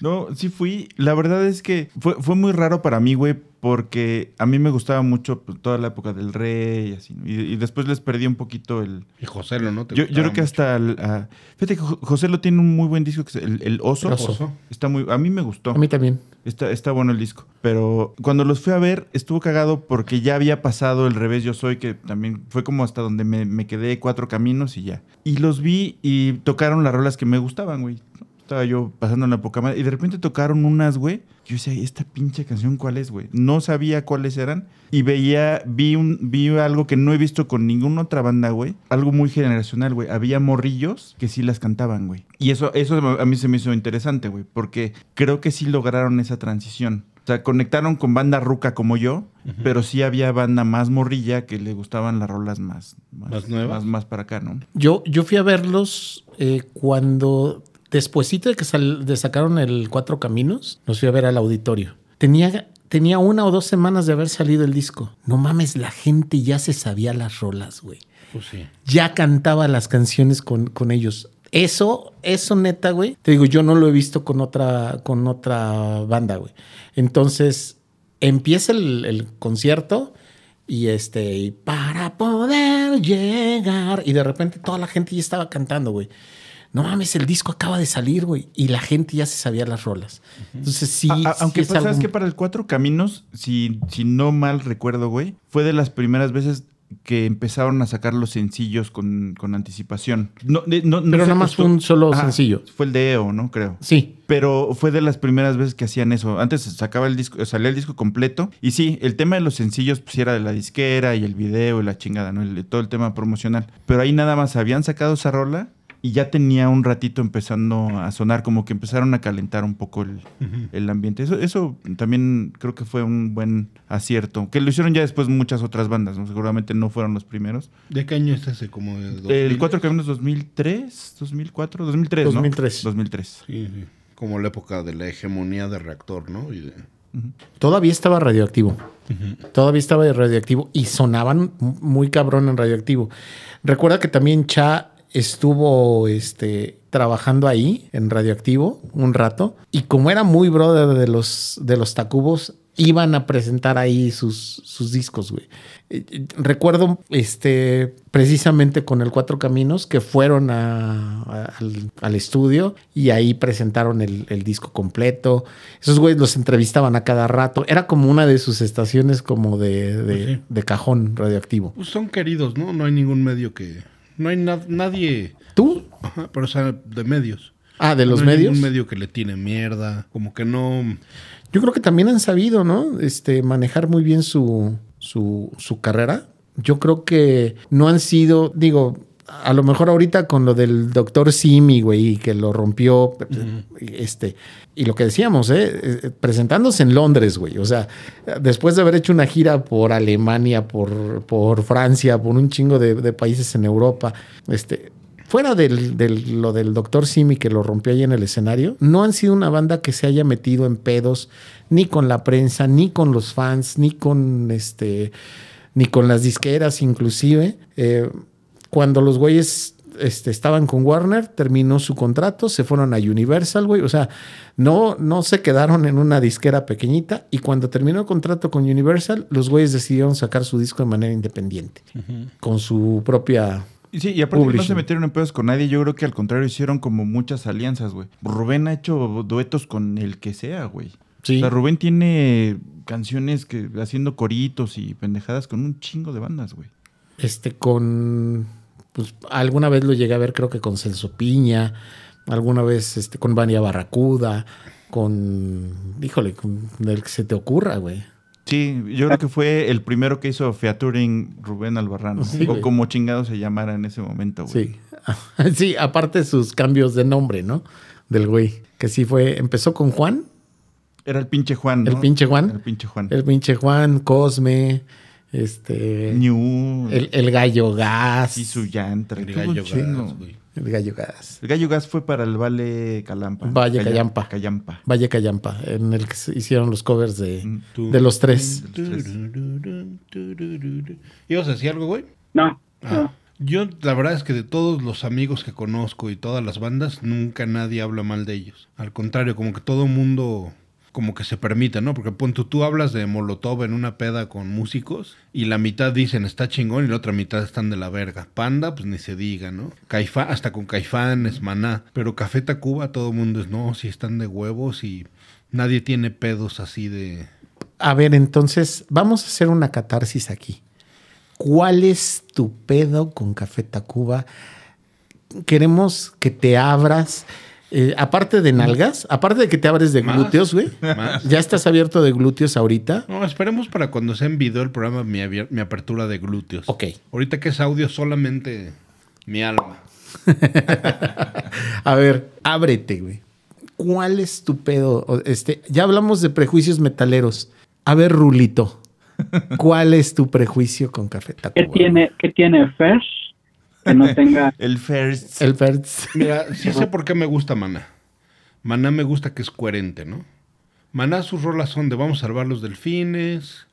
No, sí fui. La verdad es que fue, fue muy raro para mí, güey, porque a mí me gustaba mucho pues, toda la época del rey y así. ¿no? Y, y después les perdí un poquito el... y José lo, ¿no? Te Yo, yo creo que mucho. hasta... el, ah, fíjate que Jo- José lo tiene un muy buen disco, que es el, el Oso. El Oso. Está muy... A mí me gustó. A mí también. Está, está bueno el disco. Pero cuando los fui a ver, estuvo cagado porque ya había pasado el revés Yo Soy, que también fue como hasta donde me, me quedé cuatro caminos y ya. Y los vi y tocaron las rolas que me gustaban, güey. Estaba yo pasando en la poca madre y de repente tocaron unas, güey. Yo decía, ¿esta pinche canción cuál es, güey? No sabía cuáles eran. Y veía, vi, un, vi algo que no he visto con ninguna otra banda, güey. Algo muy generacional, güey. Había morrillos que sí las cantaban, güey. Y eso, eso a mí se me hizo interesante, güey. Porque creo que sí lograron esa transición. O sea, conectaron con banda ruca como yo, pero sí había banda más morrilla que le gustaban las rolas más, ¿Más nuevas? Más, más para acá, ¿no? Yo, yo fui a verlos eh, cuando despuesito de que sal- de sacaron el Cuatro Caminos, nos fui a ver al auditorio. Tenía, tenía una o dos semanas de haber salido el disco. No mames, la gente ya se sabía las rolas, güey. Pues sí. Ya cantaba las canciones con, con ellos. Eso, eso neta, güey. Te digo, yo no lo he visto con otra, con otra banda, güey. Entonces, empieza el, el concierto y este, y para poder llegar. Y de repente toda la gente ya estaba cantando, güey. No mames, el disco acaba de salir, güey. Y la gente ya se sabía las rolas. Entonces, sí. A- a- sí aunque es pues, sabes que para el Cuatro Caminos, si, si no mal recuerdo, güey, fue de las primeras veces que empezaron a sacar los sencillos con, con anticipación. No, no- no Pero nada más fue un solo Ajá, sencillo. Fue el de EO, ¿no? Creo. Sí. Pero fue de las primeras veces que hacían eso. Antes sacaba el disco, salía el disco completo. Y sí, el tema de los sencillos, pues era de la disquera y el video y la chingada, ¿no? El- todo el tema promocional. Pero ahí nada más habían sacado esa rola y ya tenía un ratito empezando a sonar, como que empezaron a calentar un poco el, el ambiente. Eso, eso también creo que fue un buen acierto. Que lo hicieron ya después muchas otras bandas, ¿no? Seguramente no fueron los primeros. ¿De qué año es ese? Como de 2000? El Cuatro Caminos 2003, 2004, 2003, ¿no? 2003. 2003. Sí, sí. Como la época de la hegemonía de reactor, ¿no? Y de- Todavía estaba radioactivo. Todavía estaba radioactivo y sonaban muy cabrón en radioactivo. Recuerda que también Cha estuvo este, trabajando ahí en radioactivo un rato y como era muy brother de los, de los Tacubos, iban a presentar ahí sus, sus discos, güey. Eh, eh, Recuerdo este, precisamente con el Cuatro Caminos que fueron a- a- al, al estudio y ahí presentaron el, el disco completo. Esos güeyes los entrevistaban a cada rato. Era como una de sus estaciones como de, de- Pues sí. de cajón radioactivo. Pues son queridos, ¿no? No hay ningún medio que... No hay na- nadie... ¿Tú? Ajá, pero o sea, de medios. Ah, de los no medios. ningún medio que le tiene mierda. Como que no... Yo creo que también han sabido, ¿no? Este, manejar muy bien su, su, su carrera. Yo creo que no han sido, digo, a lo mejor ahorita con lo del doctor Simi, güey, que lo rompió, este, y lo que decíamos, ¿eh? Eh, presentándose en Londres, güey. O sea, después de haber hecho una gira por Alemania, por, por Francia, por un chingo de, de países en Europa, este, fuera del- lo del doctor Simi que lo rompió ahí en el escenario, no han sido una banda que se haya metido en pedos ni con la prensa, ni con los fans, ni con este, ni con las disqueras, inclusive. Eh, cuando los güeyes este, estaban con Warner, terminó su contrato, se fueron a Universal, güey. O sea, no, no se quedaron en una disquera pequeñita. Y cuando terminó el contrato con Universal, los güeyes decidieron sacar su disco de manera independiente, con su propia Y Sí, y aparte que no se metieron en pedos con nadie, yo creo que al contrario hicieron como muchas alianzas, güey. Rubén ha hecho duetos con el que sea, güey. Sí. O sea, Rubén tiene canciones que haciendo coritos y pendejadas con un chingo de bandas, güey. Este, con. Pues alguna vez lo llegué a ver, creo que con Celso Piña, alguna vez este, con Vania Barracuda, con. Híjole, con el que se te ocurra, güey. Sí, yo creo que fue el primero que hizo featuring Rubén Albarrán. Sí, o güey. como chingado se llamara en ese momento, güey. Sí. <laughs> sí, aparte sus cambios de nombre, ¿no? Del güey. Que sí fue. Empezó con Juan, Era el pinche Juan, ¿no? El pinche Juan. El pinche Juan. el pinche Juan, Cosme, este. New. El, el gallo gas. y su llanta. El gallo gas, güey. El gallo gas. El gallo gas fue para el Valle Calampa. Valle Calla- Callampa. Callampa. Valle Callampa, en el que se hicieron los covers de, Mm, de los tres. ¿Ibas a decir algo, güey? No, Ah, no. Yo, la verdad es que de todos los amigos que conozco y todas las bandas, nunca nadie habla mal de ellos. Al contrario, como que todo mundo como que se permite, ¿no? Porque pon tú, hablas de Molotov en una peda con músicos y la mitad dicen está chingón y la otra mitad están de la verga. Panda, pues ni se diga, ¿no? Caifán, hasta con Caifán es maná. Pero Café Tacuba todo el mundo es, no, si están de huevos y nadie tiene pedos así de... A ver, entonces, vamos a hacer una catarsis aquí. ¿Cuál es tu pedo con Café Tacuba? Queremos que te abras. Eh, aparte de nalgas, aparte de que te abres de Más. glúteos, güey. ¿Ya estás abierto de glúteos ahorita? No, esperemos para cuando sea en video el programa mi, apertura de glúteos. Ok. Ahorita que es audio solamente mi alma. <laughs> A ver, ábrete, güey. ¿Cuál es tu pedo? Este, ya hablamos de prejuicios metaleros. A ver, Rulito, ¿cuál es tu prejuicio con Café ¿Qué Tacuba? tiene, qué tiene Fer que no tenga... <laughs> El first. El Fertz. Mira, <laughs> sí sé por qué me gusta Maná. Maná me gusta que es coherente, ¿no? Maná sus rolas son de vamos a salvar los delfines,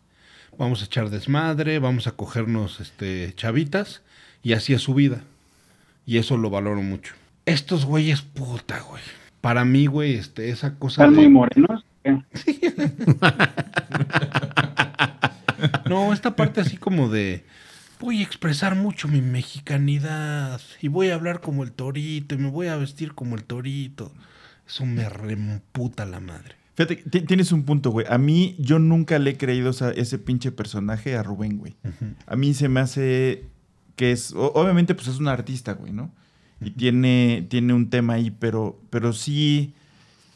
vamos a echar desmadre, vamos a cogernos este, chavitas, y así es su vida. Y eso lo valoro mucho. Estos güeyes, puta, güey. Para mí, güey, este, esa cosa Están de- muy morenos. <laughs> No, esta parte así como de voy a expresar mucho mi mexicanidad y voy a hablar como el torito y me voy a vestir como el torito. Eso me remputa la madre. Fíjate, ti- tienes un punto, güey. A mí, yo nunca le he creído ese pinche personaje a Rubén, güey. A mí se me hace que es. obviamente, pues es un artista, güey, ¿no? Y tiene, tiene un tema ahí, pero, pero sí.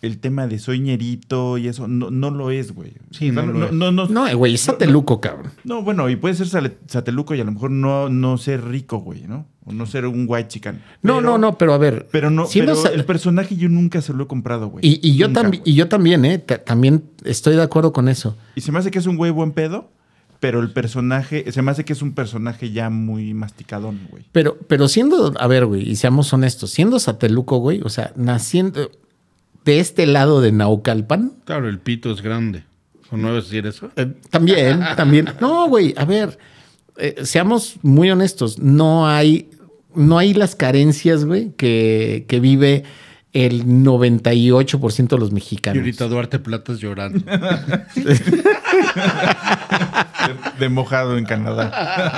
El tema de soy ñerito y eso no, no lo es, güey. Sí, no lo es. no, no- No, güey, es sateluco, cabrón. no, bueno, y puede ser sateluco y a lo mejor no, no ser rico, güey, ¿no? O no ser un white chican. No, no, no, pero a ver. Pero no, siendo pero sa- el personaje yo nunca se lo he comprado, güey. y, y yo también, y yo también, ¿eh? Ta- También estoy de acuerdo con eso. Y se me hace que es un güey buen pedo, pero el personaje, se me hace que es un personaje ya muy masticadón, güey. Pero, pero siendo, a ver, güey, y seamos honestos, siendo sateluco, güey, o sea, naciendo de este lado de Naucalpan, Claro, el pito es grande. ¿O no debes decir eso? eh, también, <laughs> también. No, güey, a ver, eh, seamos muy honestos, no hay, no hay las carencias, güey, que, que vive el 98% de los Y mexicanos. ahorita Duarte Platas llorando. <laughs> De, de mojado en Canadá.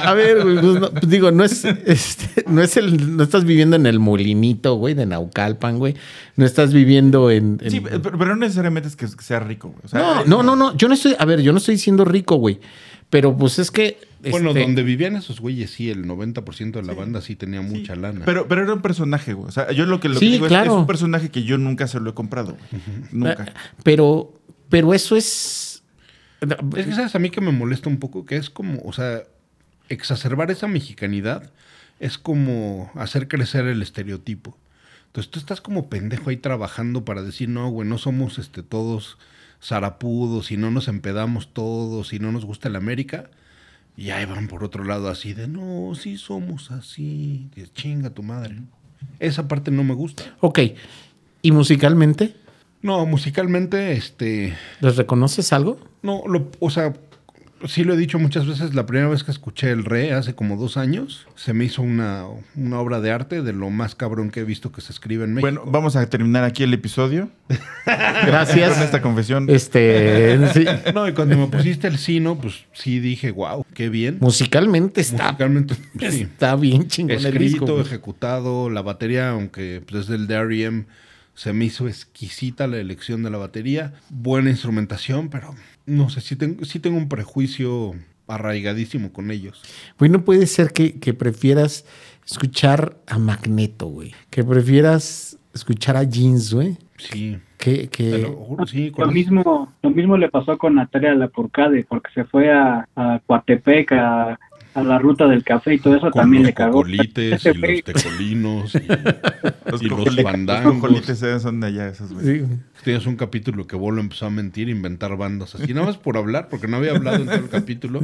A ver, güey, pues, no, pues, digo, no es, este, no es el, no estás viviendo en el molinito, güey, de Naucalpan, güey. No estás viviendo en. en- Sí, pero, pero no necesariamente es que sea rico, güey. O sea, no, no, no, no. Yo no estoy, a ver, yo no estoy siendo rico, güey. Pero pues es que. Bueno, este, donde vivían esos güeyes, sí, el 90% de la banda sí tenía mucha lana. Pero, pero era un personaje, güey. O sea, yo lo que, lo Sí, que digo es- claro. es, un personaje que yo nunca se lo he comprado, güey. Nunca. Pero, pero eso es. Es que, ¿sabes? A mí que me molesta un poco, que es como, o sea, exacerbar esa mexicanidad es como hacer crecer el estereotipo. Entonces tú estás como pendejo ahí trabajando para decir, no, güey, no somos este, todos zarapudos y no nos empedamos todos y no nos gusta el América. Y ahí van por otro lado así de, no, sí somos así, que chinga tu madre. Esa parte no me gusta. Ok. ¿Y musicalmente? No, musicalmente, este, ¿Les reconoces algo? No, lo, o sea, sí lo he dicho muchas veces. La primera vez que escuché El Re, hace como dos años, se me hizo una, una obra de arte de lo más cabrón que he visto que se escribe en México. Bueno, vamos a terminar aquí el episodio <laughs> Gracias. con esta confesión. Este. <laughs> sí. No, y cuando me pusiste el sino, pues sí dije, wow, qué bien. Musicalmente está. Musicalmente, sí. Está bien chingón el Escrito, disco. güey. ejecutado, la batería, aunque pues, es del de R.E.M., se me hizo exquisita la elección de la batería. Buena instrumentación, pero no sé, sí tengo, sí tengo un prejuicio arraigadísimo con ellos. Güey, no puede ser que, que prefieras escuchar a Magneto, güey. Que prefieras escuchar a Jeans, güey. Sí, Que, lo que... juro, sí. Lo mismo, lo mismo le pasó con Natalia Lafourcade, porque se fue a, a Coatepec, a, a la ruta del café y todo eso con también los le cagó. cocolites Ese y <laughs> los tecolinos. y- Los y los fandangos. Los cojolites eh, son de allá, esos, güey. Sí. Tienes un capítulo que Bolo empezó a mentir, inventar bandas así, nada más por hablar, porque no había hablado en todo el capítulo.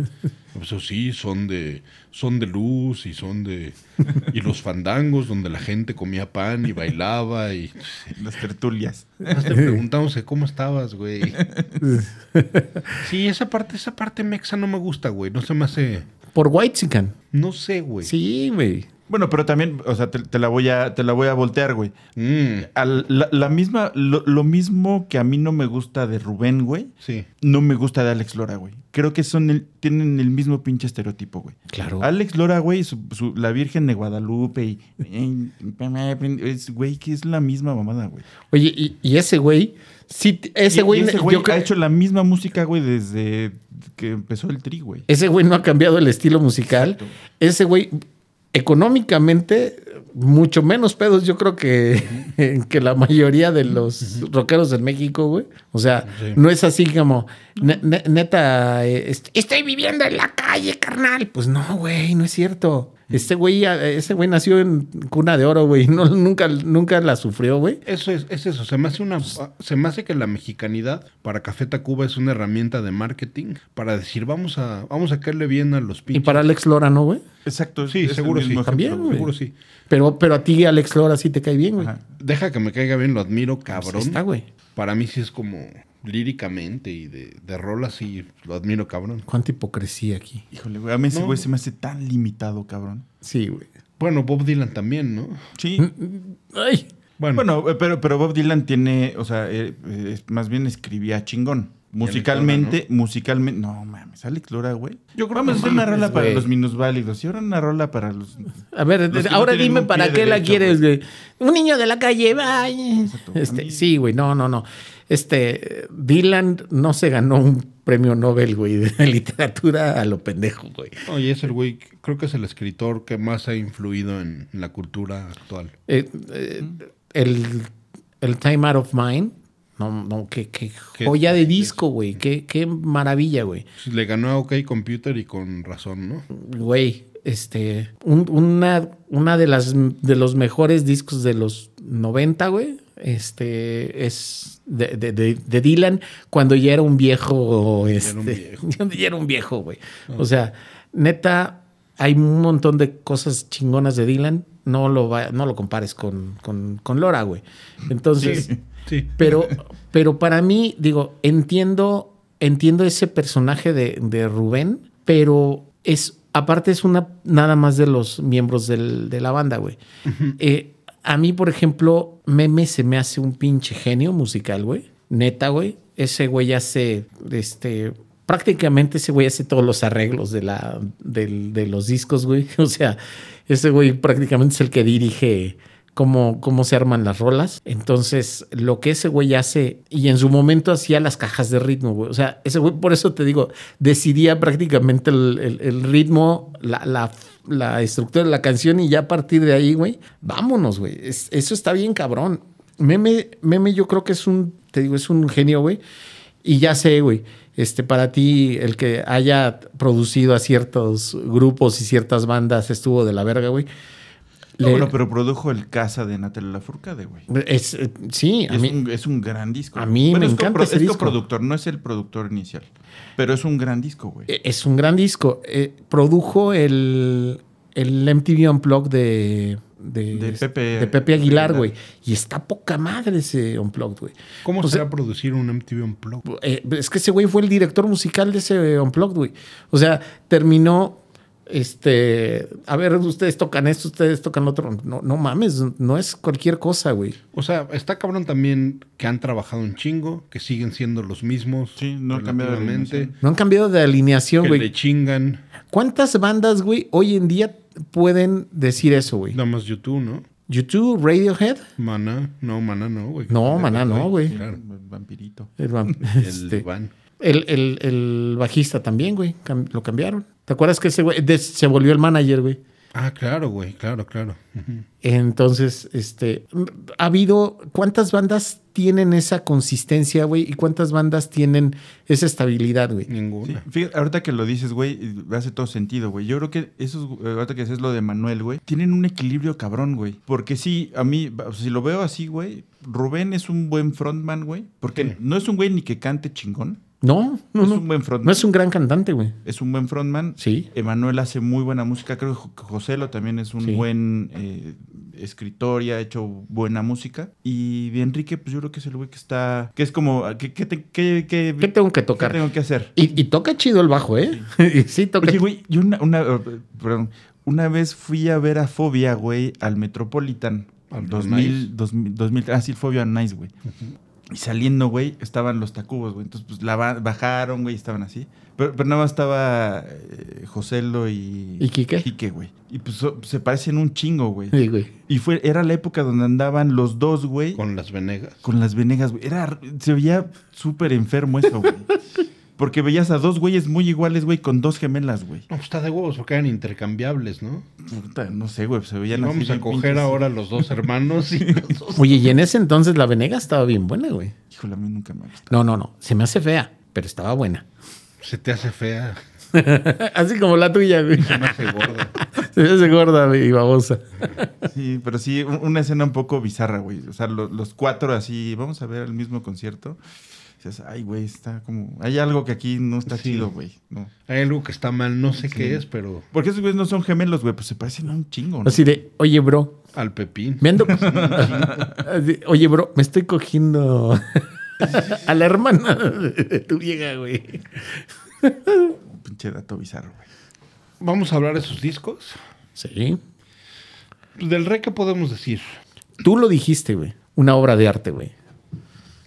Pues sí, son de, son de luz y son de. Y los fandangos, donde la gente comía pan y bailaba y. <laughs> Las tertulias. Más te preguntamos que cómo estabas, güey. <laughs> Sí, esa parte, esa parte mexa no me gusta, güey. No se me hace. Por Whitezican. No sé, güey. Sí, güey. Bueno, pero también, o sea, te, te la voy a, te la voy a voltear, güey. Mm, Al- la, la misma, lo, lo mismo que a mí no me gusta de Rubén, güey, sí. no me gusta de Alex Lora, güey. Creo que son el- tienen el mismo pinche estereotipo, güey. Claro. Alex Lora, güey, su, su- la Virgen de Guadalupe y... <laughs> es, güey, que es la misma mamada, güey. Oye, y, y ese güey, sí, ese güey, y ese güey yo creo- ha hecho la misma música, güey, desde que empezó el tri, güey. ese güey no ha cambiado el estilo musical. Exacto. Ese güey, económicamente, mucho menos pedos, yo creo que, <laughs> que la mayoría de los rockeros en México, güey. O sea, Sí. no es así como, ne- ne- neta, eh, est- estoy viviendo en la calle, carnal. Pues no, güey, no es cierto. Este güey, ese güey nació en cuna de oro, güey. <laughs> No, nunca, nunca la sufrió, güey. Eso es, es eso. Se me hace una, se me hace que la mexicanidad para Café Tacuba es una herramienta de marketing para decir vamos a, vamos a caerle bien a los Y pinches. para Alex Lora, ¿no, güey? Exacto. Sí, seguro sí. También, ejemplo. Seguro sí. Pero, pero a ti, Alex Lora, sí te cae bien, güey. Deja que me caiga bien, lo admiro, cabrón. Pues está, güey. Para mí sí es como líricamente y de, de rolas sí lo admiro, cabrón. Cuánta hipocresía aquí. Híjole, güey. A mí ese No. güey se me hace tan limitado, cabrón. Sí, güey. Bueno, Bob Dylan también, ¿no? Sí. Ay. Bueno, Bueno, eh, pero, pero Bob Dylan tiene, o sea, eh, eh, es- más bien escribía chingón. Musicalmente, musicalmente, no mames, Alex Lora, güey. Yo creo Vamos a que hacer una rola para los minusválidos y ahora una rola para los. A ver, Los ahora no dime para qué la quieres, güey. Un niño de la calle, vaya. A Este, sí, güey, no, no, no. Este, Dylan no se ganó un premio Nobel, güey, de literatura a lo pendejo, güey. oye, es el güey, creo que es el escritor que más ha influido en la cultura actual. Eh, eh, el, el Time Out of Mind, no, no, qué, qué ¿Qué- joya de disco, güey. Qué, qué maravilla, güey. Le ganó a OK Computer y con razón, ¿no? Güey, este, un- una, una de las de los mejores discos de los 90, güey. Este es de, de- de- de Dylan cuando ya era un viejo. Este, <laughs> ya era un viejo, güey. O sea, neta, hay un montón de cosas chingonas de Dylan. No lo, va- no lo compares con, con, con Lora, güey. Entonces. Sí. Pero, pero para mí, digo, entiendo, entiendo ese personaje de, de Rubén, pero es, aparte es una nada más de los miembros del- de la banda, güey. Eh, a mí, por ejemplo, Meme se me hace un pinche genio musical, güey. Neta, güey. Ese güey hace, este, prácticamente ese güey hace todos los arreglos de, la, del- de los discos, güey. <laughs> O sea, ese güey prácticamente es el que dirige cómo, cómo se arman las rolas. Entonces, lo que ese güey hace, y en su momento hacía las cajas de ritmo, güey. O sea, ese güey, por eso te digo, decidía prácticamente el, el- el ritmo, la, la, la estructura de la canción, y ya a partir de ahí, güey, vámonos, güey. Es- eso está bien cabrón. Meme, Meme, yo creo que es un, te digo, es un genio, güey. Y ya sé, güey, este, para ti, el que haya producido a ciertos grupos y ciertas bandas estuvo de la verga, güey. No, Le- bueno, pero produjo el Casa de Natalia Lafourcade, güey. es, eh, sí, a Es, mí, un, es un gran disco. a mí Bueno, me es encanta ese es disco. coproductor, no es el productor inicial. Pero es un gran disco, güey. eh, es un gran disco. Eh, produjo el, el MTV Unplugged de, de, De Pepe- de Pepe Aguilar, Aguilar. güey. Y está poca madre ese Unplugged, güey. ¿Cómo O será sea- producir un MTV Unplugged? Eh, es que ese güey fue el director musical de ese Unplugged, güey. O sea, terminó. Este, a ver, ustedes tocan esto, ustedes tocan lo otro. No, no mames, no es cualquier cosa, güey. O sea, está cabrón también que han trabajado un chingo, que siguen siendo los mismos. Sí, no han cambiado de. No han cambiado de alineación, Que güey. le chingan. ¿Cuántas bandas, güey, hoy en día pueden decir eso, güey? Nada más YouTube, ¿no? YouTube, Radiohead. Maná, no, Maná no, güey. No, Maná no, güey. Claro. El vampirito. El, vam- El <laughs> este, Van. El- el- el bajista también, güey. cam- lo cambiaron. ¿Te acuerdas que ese güey se volvió el manager, güey? Ah, claro, güey, claro, claro. Entonces, este, ha habido, ¿cuántas bandas tienen esa consistencia, güey? ¿Y cuántas bandas tienen esa estabilidad, güey? Sí, Ninguna. fíjate, ahorita que lo dices, güey, hace todo sentido, güey. Yo creo que esos, ahorita que haces lo de Manuel, güey, tienen un equilibrio cabrón, güey. Porque sí, a mí, o sea, si lo veo así, güey, Rubén es un buen frontman, güey. Porque Sí. no es un güey ni que cante chingón. No, no, es no. un buen frontman. No es un gran cantante, güey. Es un buen frontman. Sí. Emanuel hace muy buena música. Creo que Jo- Joselo también es un Sí. buen eh, escritor y ha hecho buena música. Y de Enrique, pues yo creo que es el güey que está. que es como. ¿Qué, qué, te- qué- qué- ¿Qué tengo que qué tocar? tengo que hacer? Y, y toca chido el bajo, ¿eh? <laughs> Y sí, toca. Oye, güey, yo una, una, eh, perdón, una vez fui a ver a Fobia, güey, al Metropolitan. Al 2000, Nice. 2000, 2000, ah, sí, Fobia Nice, güey. Y saliendo, güey, estaban los tacubos, güey. Entonces, pues, la ba- bajaron, güey, estaban así. Pero, pero nada más estaba eh, Joselo y... ¿Y Quique? Quique, güey. Y pues so- se parecen un chingo, güey. Sí, güey. Y fue, era la época donde andaban los dos, güey, con, Con las Venegas. las venegas, güey. Era, se veía súper enfermo eso, güey. <laughs> Porque veías a dos güeyes muy iguales, güey, con dos gemelas, güey. No, pues está de huevos porque eran intercambiables, ¿no? Puta, no sé, güey, se veían así Vamos a coger pinches. ahora los dos hermanos y <laughs> los dos. Oye, y en ese entonces la Venega estaba bien buena, güey. Híjole, a mí nunca me ha gustado. No, no, no. Se me hace fea, pero estaba buena. Se te hace fea. <laughs> Así como la tuya, güey. Se me hace gordo. Se me hace gorda y babosa. Sí, pero sí, un- una escena un poco bizarra, güey. O sea, lo- los cuatro así, vamos a ver el mismo concierto. Dices, ay, güey, está como. Hay algo que aquí no está Sí. chido, güey. No. Hay algo que está mal, no sé Sí. qué es, pero Porque esos güeyes no son gemelos, güey, pues se parecen a un chingo, ¿no? Así de, oye, bro, al pepín. me ando... <laughs> Oye, bro, me estoy cogiendo <laughs> a la hermana de tu vieja, güey. Pinche dato bizarro, güey. Vamos a hablar de sus discos. Sí. Del rey, ¿qué podemos decir? Tú lo dijiste, güey. Una obra de arte, güey.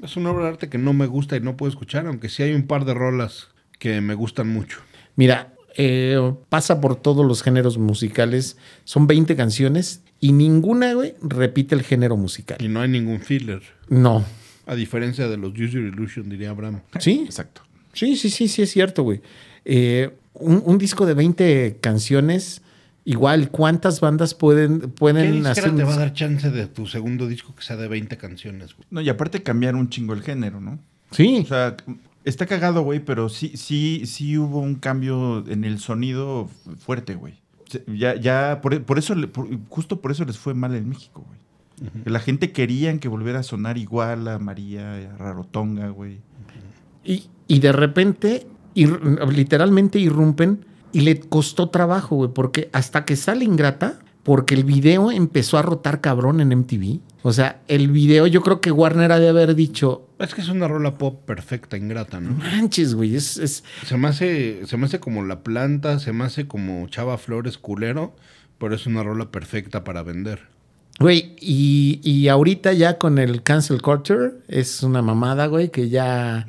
Es una obra de arte que no me gusta y no puedo escuchar, aunque sí hay un par de rolas que me gustan mucho. Mira, eh, pasa por todos los géneros musicales. Son 20 canciones y ninguna, güey, repite el género musical. Y no hay ningún filler. No. A diferencia de los Use Your Illusion, diría Abraham. ¿Sí? Exacto. Sí, sí, sí, sí, es cierto, güey. Eh, un, un disco de 20 canciones, igual, ¿cuántas bandas pueden, ¿Qué pueden disquera hacer? te va a dar chance de tu segundo disco que sea de 20 canciones? güey? No, y aparte cambiar un chingo el género, ¿no? Sí, O sea, está cagado, güey, pero sí, sí, sí hubo un cambio en el sonido fuerte, güey. Ya, ya, por, por eso, por- justo por eso les fue mal en México, güey. La gente querían que volviera a sonar igual a María, a Rarotonga, güey. y, y de repente, ir- literalmente irrumpen y le costó trabajo, güey, porque hasta que sale Ingrata, porque el video empezó a rotar cabrón en MTV. O sea, el video, yo creo que Warner ha de haber dicho, Es que es una rola pop perfecta, ingrata, ¿no? manches, güey, es, es, Se me hace, se me hace como La Planta, se me hace como Chava Flores culero, pero es una rola perfecta para vender. Güey, y, y ahorita ya con el cancel culture es una mamada, güey, que ya,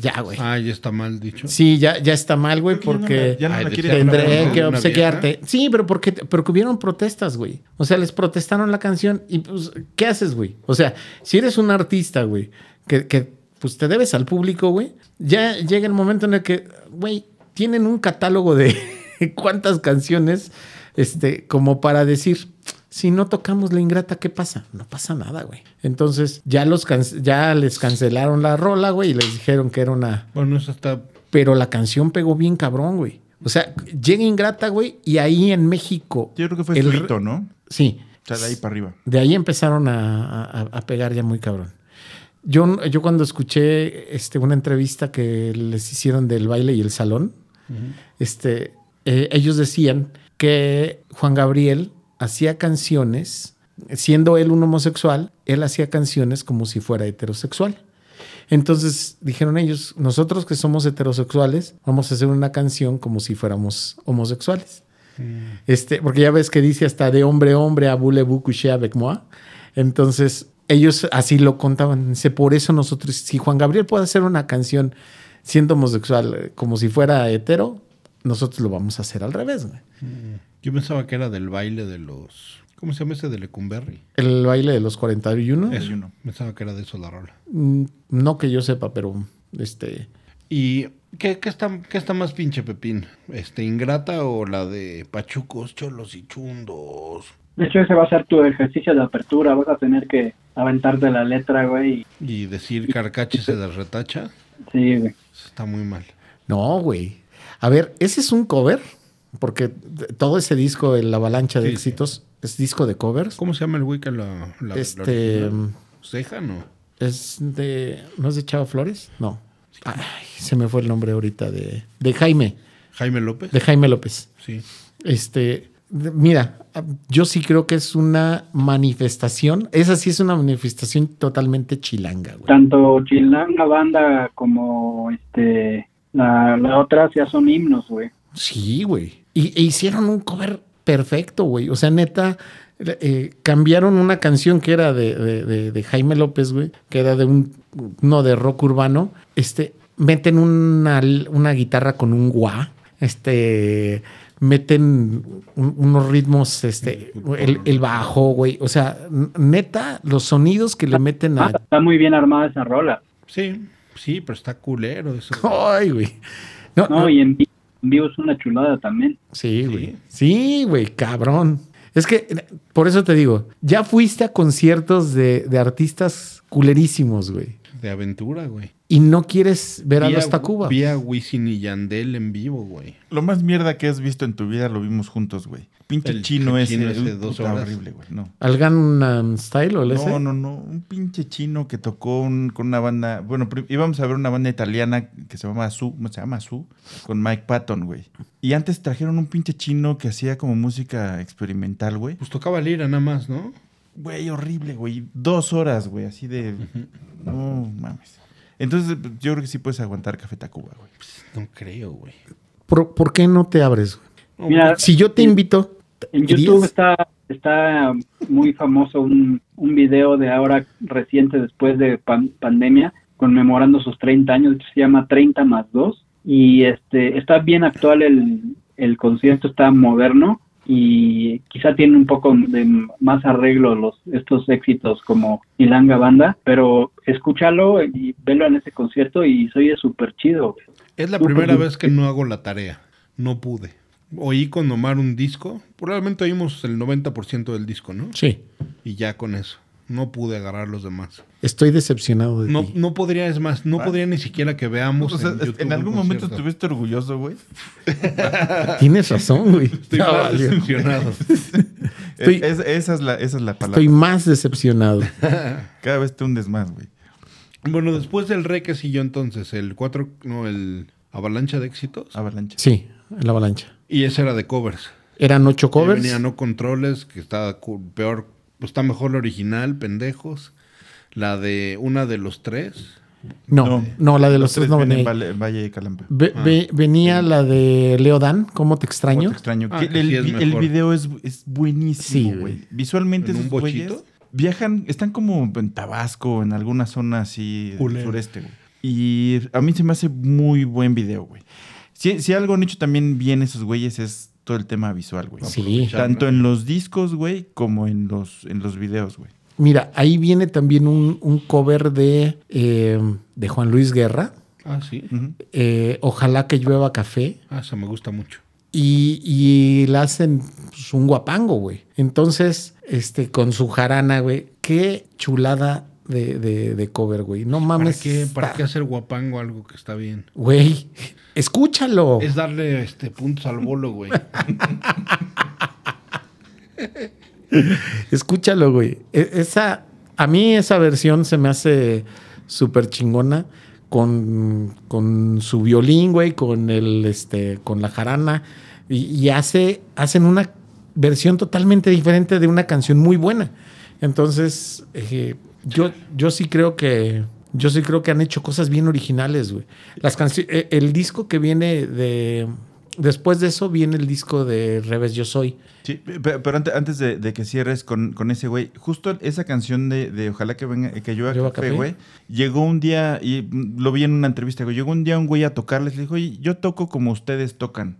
ya, güey. Ah, ya está mal dicho. Sí, ya, ya está mal, güey, porque ya no ya no Ay, tendré que obsequiarte. Sí, pero porque, porque hubieron protestas, güey. O sea, les protestaron la canción y pues, ¿qué haces, güey? O sea, si eres un artista, güey, que, que pues te debes al público, güey, ya llega el momento en el que, güey, tienen un catálogo de <laughs> cuántas canciones, este, como para decir, si no tocamos la ingrata, ¿qué pasa? No pasa nada, güey. Entonces, ya los ya les cancelaron la rola, güey, y les dijeron que era una Bueno, eso está. pero la canción pegó bien cabrón, güey. O sea, llega Ingrata, güey, y ahí en México. Yo creo que fue el- su hito, ¿no? Sí. O sea, de ahí para arriba. De ahí empezaron a, a- a pegar ya muy cabrón. Yo, yo cuando escuché este, una entrevista que les hicieron del baile y el salón, este, eh, ellos decían que Juan Gabriel hacía canciones, siendo él un homosexual, él hacía canciones como si fuera heterosexual. Entonces dijeron ellos, nosotros que somos heterosexuales, vamos a hacer una canción como si fuéramos homosexuales. Este, porque ya ves que dice hasta de hombre a hombre a voulez-vous coucher avec moi. Entonces, ellos así lo contaban. Dice, por eso nosotros, si Juan Gabriel puede hacer una canción siendo homosexual eh, como si fuera hetero, nosotros lo vamos a hacer al revés. güey. Yo pensaba que era del baile de los. ¿Cómo se llama ese de Lecumberri? El baile de los 41, Eso. uno. Pensaba que era de eso la rola. mm, no que yo sepa, pero este... ¿Y qué, qué está, qué está más pinche Pepín? ¿Este Ingrata o la de Pachucos, Cholos y Chundos? De hecho, ese va a ser tu ejercicio de apertura. Vas a tener que aventarte la letra, güey. y- Y decir Carcache se desretacha. Sí, güey. Está muy mal. No, güey. A ver, ese es un cover, porque todo ese disco, la avalancha de Sí, sí. éxitos, es disco de covers. ¿Cómo se llama el güey que la, Este? ¿Ceja no? Es de. ¿No es de Chava Flores? No. Ay, se me fue el nombre ahorita de. De Jaime. ¿Jaime López? De Jaime López. Sí. Este. de- Mira, yo sí creo que es una manifestación. Esa sí es una manifestación totalmente chilanga, güey. Tanto Chilanga Banda como este la, la otra ya son himnos, güey. Sí, güey. Y e hicieron un cover perfecto, güey. O sea, neta, eh, cambiaron una canción que era de, de- de- de Jaime López, güey, que era de un, no de rock urbano. Este, meten una, una guitarra con un guá. Este, meten un- unos ritmos, este, el, el bajo, güey. O sea, neta, los sonidos que le meten Ah, a. está muy bien armada esa rola. Sí, sí, pero está culero eso. <laughs> Ay, güey. No, No, no, y en vi- en vivo es una chulada también. Sí, güey. Sí, güey, cabrón. Es que, eh, por eso te digo, ya fuiste a conciertos de, de artistas culerísimos, güey. de aventura, güey. Y no quieres ver a Vi los Tacuba. Vi a Wisin y Yandel en vivo, güey. Lo más mierda que has visto en tu vida lo vimos juntos, güey. Pinche El chino <laughs> ese. chino ese, dos puta, horas. horrible, güey. No. ¿Al Gangnam Style o el ese? No, no, no. Un pinche chino que tocó un- con una banda. Bueno, íbamos a ver una banda italiana que se llama Su, se llama Su, con Mike Patton, güey. Y antes trajeron un pinche chino que hacía como música experimental, güey. Pues tocaba lira nada más, ¿no? Güey, horrible, güey. Dos horas, güey, así de. No mames. Entonces, yo creo que sí puedes aguantar Café Tacuba, güey. No creo, güey. ¿Por, por qué no te abres? güey? Mira, Si yo te en- invito, En. YouTube está, está muy famoso un, un video de ahora reciente después de pan- pandemia conmemorando sus 30 años, se llama 30 más 2 y este está bien actual el, el concierto, está moderno y quizá tiene un poco de más arreglo los estos éxitos como Ilanga Banda, pero escúchalo y velo en ese concierto y se oye súper chido. Es la primera vez que no hago la tarea. No pude. Oí con Omar un disco. Probablemente oímos el 90% del disco, ¿no? sí, Y ya con eso. No pude agarrar los demás. estoy decepcionado de No, ti. no podría, es más, no Ah. podría ni siquiera que veamos. O sea, en, YouTube algún momento estuviste orgulloso, güey. <laughs> Tienes razón, güey. Estoy más valió. decepcionado. <laughs> Estoy- Es- esa, es la, esa es la palabra. Estoy más decepcionado. <laughs> Cada vez te hundes más, güey. bueno, después del re que siguió entonces, el 4, no, el Avalancha de Éxitos. Avalancha. Sí, la avalancha. Y ese era de covers. Eran ocho Y covers. Venía no controles, que está peor, pues está mejor la original, pendejos. La de una de los tres. No, no, la de los, tres no venía. Valle, Valle de Calampa. Ve- Ah. ve- venía la de Leo Dan, ¿cómo te ¿Cómo extraño? te extraño? Ah, el, sí es video es, es buenísimo, güey. Visualmente ¿En un bochito? güeyes viajan, están como en Tabasco, en alguna zona así del sureste, güey. Y a mí se me hace muy buen video, güey. Si, si algo han hecho también bien esos güeyes es todo el tema visual, güey. Sí. Tanto en los discos, güey, como en los, en los videos, güey. Mira, ahí viene también un, un cover de, eh, de Juan Luis Guerra. Ah, sí. Eh, Ojalá que llueva café. Ah, eso me gusta mucho. Y, y la hacen pues, un guapango, güey. Entonces, este, con su jarana, güey. Qué chulada de, de- de cover, güey. No ¿Para mames. qué, ¿Para qué hacer guapango algo que está bien? Güey, escúchalo. Es darle este puntos al bolo, güey. <laughs> Escúchalo, güey. E- Esa, a mí esa versión se me hace súper chingona con, con su violín, güey, con el, este, con la jarana y, y hace, hacen una versión totalmente diferente de una canción muy buena. Entonces, eh, yo, yo sí creo que, yo sí creo que han hecho cosas bien originales, güey. Las canciones, el disco que viene de, después de eso viene el disco de Revés Yo Soy. Sí, pe- pero, antes, antes de, de que cierres con, con ese güey, justo esa canción de, de Ojalá que venga, que llueva café, café. güey, llegó un día, y lo vi en una entrevista, güey, llegó un día un güey a tocarles, le dijo, oye, yo toco como ustedes tocan.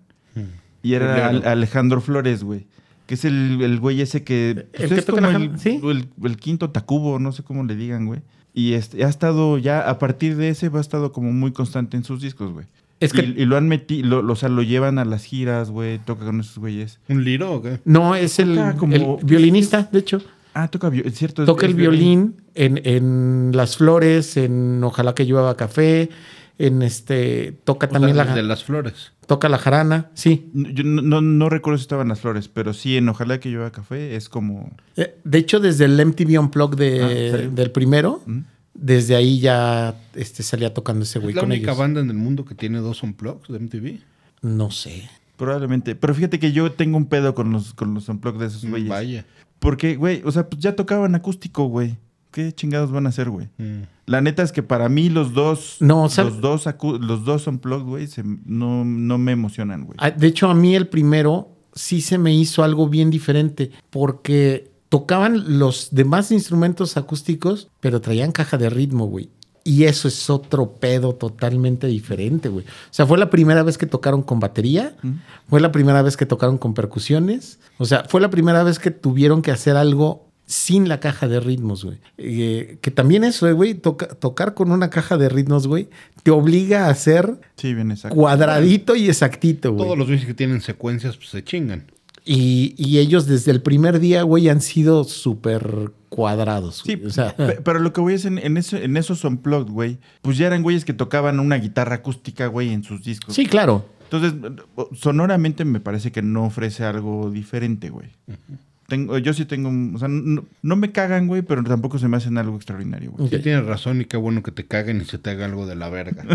Y era Alejandro Flores, güey. Que es el, el güey ese que... pues, El que es toca como la el, ¿sí? el, el quinto Tacubo, no sé cómo le digan, güey. Y este, ha estado ya, a partir de ese, va ha estado como muy constante en sus discos, güey. Es que y, y lo han metido, lo, o sea, lo llevan a las giras, güey, toca con esos güeyes. ¿Un liro o qué? No, es el, como- el violinista, de hecho. Ah, toca, es cierto. Toca es el violín en, en Las Flores, en Ojalá que llueva café, en este. Toca O también sea, la, de las flores. toca la jarana, sí. Yo no, no, no recuerdo si estaban las flores, pero sí, en Ojalá que llueva café es como... Eh, De hecho, desde el MTV Unplugged Ah, de, ¿serio? del primero, ¿Mm? desde ahí ya este, salía tocando ese güey ¿Es la con única ellos. banda en el mundo que tiene dos unplugs de MTV? No sé. Probablemente. Pero fíjate que yo tengo un pedo con los, con los unplugged de esos güeyes. Vaya. Porque, güey, o sea, pues ya tocaban acústico, güey. ¿Qué chingados van a hacer, güey? Mm. La neta es que para mí los dos... No, los dos, los dos unplugged, güey, no, no me emocionan, güey. Ah, De hecho, a mí el primero sí se me hizo algo bien diferente, porque tocaban los demás instrumentos acústicos, pero traían caja de ritmo, güey. Y eso es otro pedo totalmente diferente, güey. O sea, fue la primera vez que tocaron con batería, ¿Mm? fue la primera vez que tocaron con percusiones, o sea, fue la primera vez que tuvieron que hacer algo sin la caja de ritmos, güey. Eh, que también eso, eh, güey, toca- tocar con una caja de ritmos, güey, te obliga a hacer Sí, bien exacto. cuadradito y exactito, güey. Todos los güeyes que tienen secuencias pues, se chingan. Y, y ellos desde el primer día, güey, han sido súper cuadrados. Sí. O sea, pe- pero lo que voy es en, en, eso, en esos unplugged, güey, pues ya eran güeyes que tocaban una guitarra acústica, güey, en sus discos. sí, claro. Entonces, sonoramente me parece que no ofrece algo diferente, güey. Tengo, yo sí tengo, o sea, no, no me cagan, güey, pero tampoco se me hacen algo extraordinario, güey. Sí, Ok. tienes razón y qué bueno que te caguen y se te haga algo de la verga. <laughs>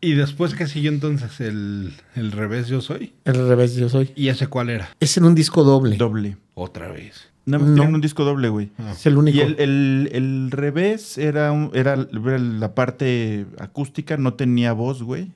y después, ¿qué siguió entonces? El, el revés yo soy. Al revés, yo soy. ¿Y ese cuál era? Es en un disco doble. Doble. Otra vez. Más No. tenían un disco doble, güey. Ah. Es el único. Y el, el- el revés era, un- era, era la parte acústica, no tenía voz, güey.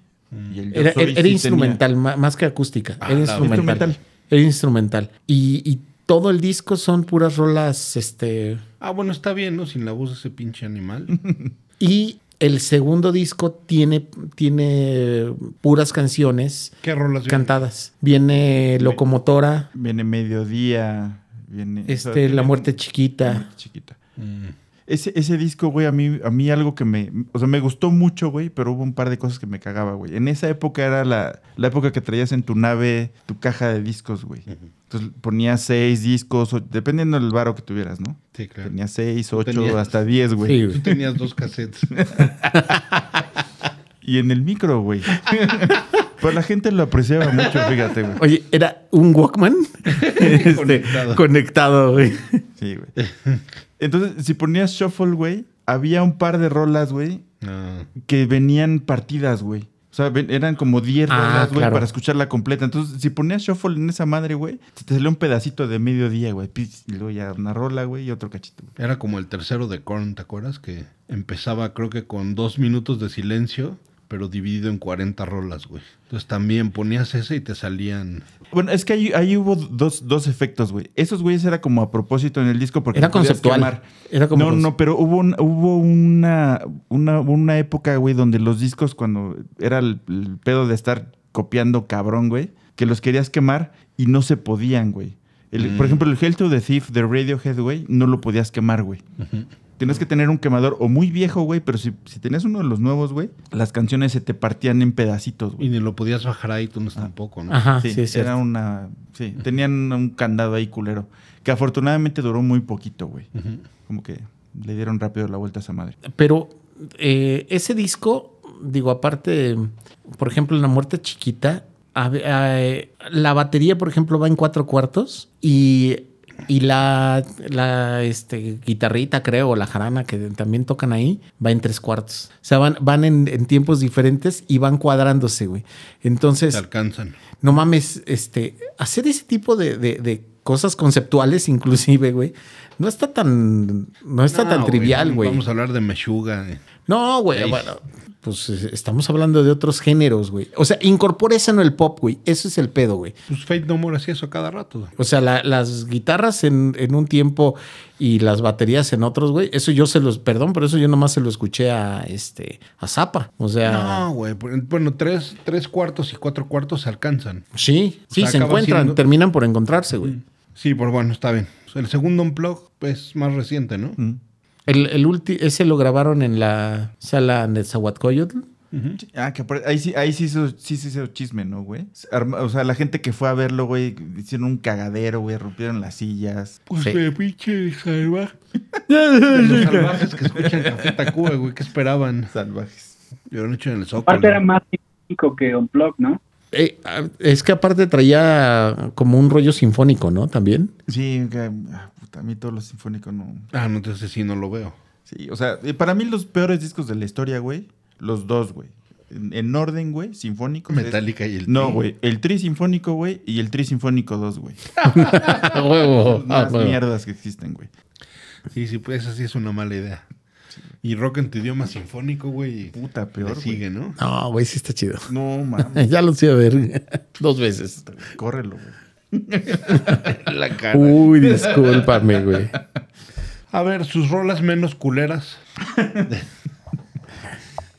Y el Yo Era, Soy era- era sí instrumental, más que acústica. Ah, era la instrumental. instrumental. Era instrumental. Y, y todo el disco son puras rolas, este... Ah, bueno, está bien, ¿no? Sin la voz de ese pinche animal. <laughs> Y el segundo disco tiene, tiene puras canciones ¿Qué rolas cantadas. Viene Locomotora. Viene Mediodía, viene... o sea, este, La Muerte La Chiquita. Muerte Chiquita. Mm. Ese, ese disco, güey, a mí, a mí algo que me... O sea, me gustó mucho, güey, pero hubo un par de cosas que me cagaba, güey. En esa época era la, la época que traías en tu nave tu caja de discos, güey. Entonces ponías seis discos, o- dependiendo del varo que tuvieras, ¿no? Sí, claro. Tenías seis, Tú ocho, tenías- hasta diez, güey. Sí, Tú güey. tenías dos cassettes. <laughs> Y en el micro, güey. Pues la gente lo apreciaba mucho, fíjate, güey. Oye, era un Walkman <laughs> este, Conectado. conectado, güey. Sí, güey. <laughs> Entonces, si ponías shuffle, güey, había un par de rolas, güey, Ah. que venían partidas, güey. O sea, ven- eran como 10 Ah, rolas, güey, claro. para escucharla completa. Entonces, si ponías shuffle en esa madre, güey, se te salía un pedacito de mediodía, güey. Y luego ya una rola, güey, y otro cachito. Era como el tercero de Korn, ¿te acuerdas? Que empezaba creo que con dos minutos de silencio, pero dividido en 40 rolas, güey. Entonces también ponías ese y te salían... Bueno, es que ahí, ahí hubo dos, dos efectos, güey. Esos güeyes era como a propósito en el disco porque Era podías conceptual. quemar. Era como no, no, pero hubo, un- hubo una, una, una época, güey, donde los discos, cuando era el, el pedo de estar copiando cabrón, güey, que los querías quemar y no se podían, güey. El- Mm. Por ejemplo, el Hell to the Thief de Radiohead, güey, no lo podías quemar, güey. Tienes que tener un quemador o muy viejo, güey, pero si, si tenías uno de los nuevos, güey, las canciones se te partían en pedacitos, Y güey. ni lo podías bajar a iTunes tampoco, ¿no? Ajá, Sí, sí, es era una. Sí, tenían un candado ahí culero. Que afortunadamente duró muy poquito, güey. Como que le dieron rápido la vuelta a esa madre. Pero eh, ese disco, digo, aparte, por ejemplo, en La Muerte Chiquita, a eh, la batería, por ejemplo, va en cuatro cuartos y, y la, la este, guitarrita, creo, o la jarana que también tocan ahí, va en tres cuartos. O sea, van, van en, en tiempos diferentes y van cuadrándose, güey. Te Entonces, alcanzan. no mames, este, hacer ese tipo de, de- de cosas conceptuales, inclusive, güey, no está tan, no está No, tan trivial, güey. Vamos a hablar de Meshuga. eh. No, güey, Ey. bueno, pues eh, estamos hablando de otros géneros, güey. O sea, incorpora eso en el pop, güey. Eso es el pedo, güey. Pues Fate No More hacía eso cada rato. güey. O sea, la- las guitarras en, en un tiempo y las baterías en otros, güey. Eso yo se los, perdón, pero eso yo nomás se lo escuché a este, a Zapa. O sea, No, güey. por- Bueno, tres, tres cuartos y cuatro cuartos se alcanzan. sí, O sí, sea, se encuentran, siendo- terminan por encontrarse, güey. Sí, pues bueno, está bien. El segundo unplug es más reciente, ¿no? Mm. El, el ulti- ese lo grabaron en la sala Netzahuatcoyotl. Ujú. Ah, que ahí sí, ahí sí hizo, sí se hizo chisme, ¿no, güey? O sea, la gente que fue a verlo, güey, hicieron un cagadero, güey, rompieron las sillas. Pues Sí. de pinche salvaje. <laughs> De los <laughs> salvajes que escuchan <laughs> Café Tacuba, güey. ¿Qué esperaban? Salvajes. Lo han hecho en el Zócalo. Aparte era más típico que Unplug, ¿no? Eh, es que aparte traía como un rollo sinfónico, ¿no? También. Sí, que, ah, a mí todos los sinfónicos no. Ah, no, entonces sí, no lo veo. Sí, o sea, para mí los peores discos de la historia, güey, los dos, güey. En, en orden, güey, sinfónicos. es- Metallica y el No, Tri. güey. El Tri Sinfónico, güey, y el Tri Sinfónico 2, güey. <laughs> A huevo. Las mierdas que existen, güey. Sí, sí, pues esa sí es una mala idea. Y rock en tu idioma sinfónico, güey. Puta, Le peor, güey. sigue, ¿no? No, güey, sí está chido. No, <laughs> mames. Ya lo fui a ver <laughs> dos veces. Córrelo, güey. <laughs> La cara. Uy, discúlpame, güey. A ver, sus rolas menos culeras.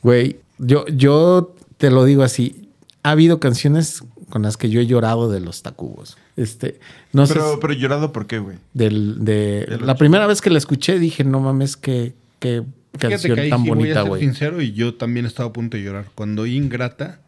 Güey, yo, yo te lo digo así. Ha habido canciones con las que yo he llorado de los tacubos. Este, no sé. Pero, pero llorado, ¿por qué, güey? del, de, la primera vez que la escuché dije, no mames, qué, canción que ahí tan sí bonita, güey. sincero y yo también estaba a punto de llorar. Cuando Ingrata,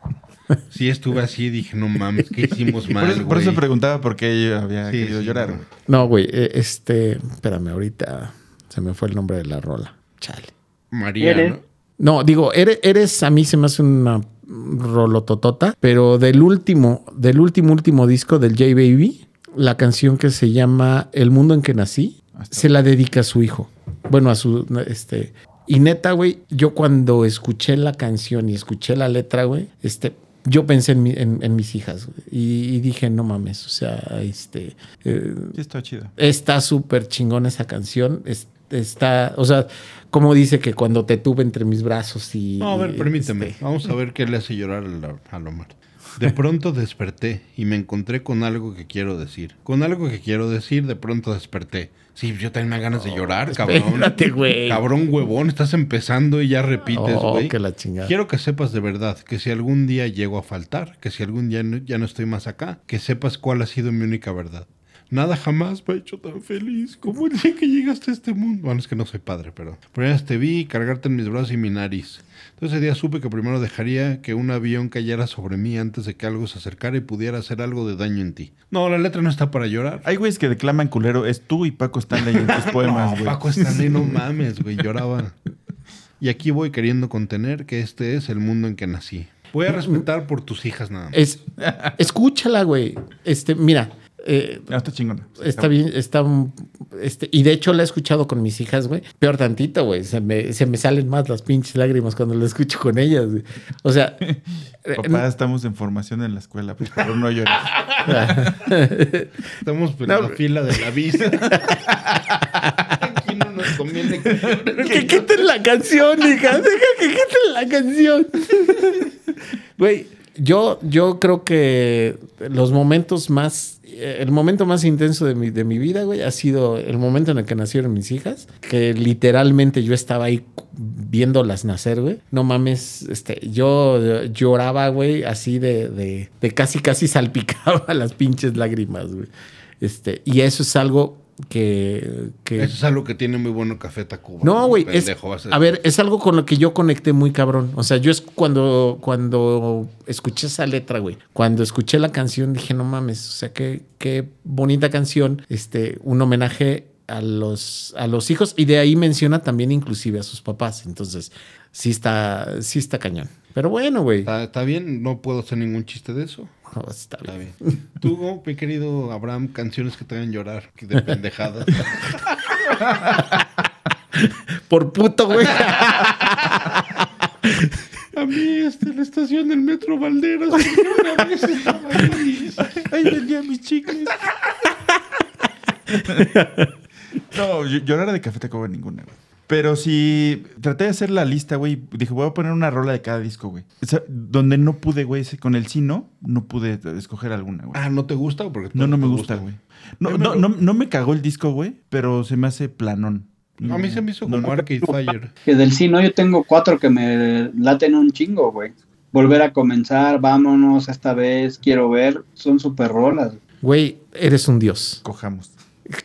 Sí, estuve así y dije, no mames, ¿qué hicimos Por mal, eso, por eso preguntaba por qué yo había Sí, querido sí, llorar, no. güey. No, güey, eh, este, espérame, ahorita se me fue el nombre de la rola. Chale. María, ¿Eres? ¿no? No, digo, eres, eres a mí se me hace una rolototota, pero del último, del último, último disco del J Baby, la canción que se llama El mundo en que nací, se la dedica a su hijo. Bueno, a su, este, y neta, güey, yo cuando escuché la canción y escuché la letra, güey, este, yo pensé en, mi- en- en mis hijas y, y dije, no mames, o sea, este, eh, Sí, está chido. Está súper chingón esa canción. Es- está, o sea, como dice que cuando te tuve entre mis brazos y. No, a ver, permíteme. este, Vamos a ver qué le hace llorar al, al Omar. De pronto desperté y me encontré con algo que quiero decir. Con algo que quiero decir, de pronto desperté. Sí, yo tenía ganas de llorar, <laughs> cabrón. güey. Cabrón huevón, estás empezando y ya repites, Oh, güey. que la chingada. Quiero que sepas de verdad que si algún día llego a faltar, que si algún día no- ya no estoy más acá, que sepas cuál ha sido mi única verdad. Nada jamás me ha hecho tan feliz como el día que llegaste a este mundo. Bueno, es que no soy padre, pero primera vez te vi cargarte en mis brazos y mi nariz. Entonces ese día supe que primero dejaría que un avión cayera sobre mí antes de que algo se acercara y pudiera hacer algo de daño en ti. No, la letra no está para llorar. Hay güeyes que declaman culero. Es tú y Paco Stanley en tus <laughs> poemas, No, güey. Paco Stanley, no mames, güey, lloraba. Y aquí voy queriendo contener que este es el mundo en que nací. Voy a respetar por tus hijas nada más. Es, escúchala, güey. Este, mira. Eh, Ah, está chingona. Está bien, está. Este, y de hecho la he escuchado con mis hijas, güey. Peor tantito, güey. Se me, se me salen más las pinches lágrimas cuando la escucho con ellas, güey. O sea. <laughs> eh, Papá, estamos en formación en la escuela, por favor, no llores. <laughs> Estamos en No, la fila de la visa. <laughs> Aquí no nos conviene. Que quiten la canción, hija. Deja que quiten la canción. Güey, yo, yo creo que los momentos más. eh, El momento más intenso de mi, de mi vida, güey, ha sido el momento en el que nacieron mis hijas. Que literalmente yo estaba ahí viéndolas nacer, güey. No mames, este, yo lloraba, güey, así de, de, de casi, casi salpicaba <laughs> las pinches lágrimas, güey. Este, y eso es algo que. que Eso es algo que tiene muy bueno Café Tacuba. no, güey, es, a ver, es algo con lo que yo conecté muy cabrón. O sea, yo es cuando, cuando escuché esa letra, güey, cuando escuché la canción dije, no mames, o sea, qué, qué bonita canción, este, un homenaje a los, a los hijos y de ahí menciona también inclusive a sus papás. Entonces, sí está, sí está cañón. Pero bueno, güey. ¿Está, está bien, no puedo hacer ningún chiste de eso. No, está Está bien. bien. <laughs> Tú, mi querido Abraham, canciones que te hagan llorar de pendejadas. <laughs> Por puto, güey. A mí, este, la estación del Metro Valderas. Una vez estaba ahí. Ay, vendía mis chicles. <laughs> no, llorar de Café Tacuba ninguna, güey. Pero si traté de hacer la lista, güey, dije, voy a poner una rola de cada disco, güey. O sea, donde no pude, güey, ese- con el sí no, no pude escoger alguna, güey. Ah, ¿no te gusta? o Porque no, no te me gusta, güey. No, no, me- no, no me cagó el disco, güey, pero se me hace planón. A mí se me hizo No, como no. Arcade Fire. Que del sí, no, yo tengo cuatro que me laten un chingo, güey. Volver a comenzar, vámonos esta vez, quiero ver, son super rolas. Güey, eres un dios. Cojamos.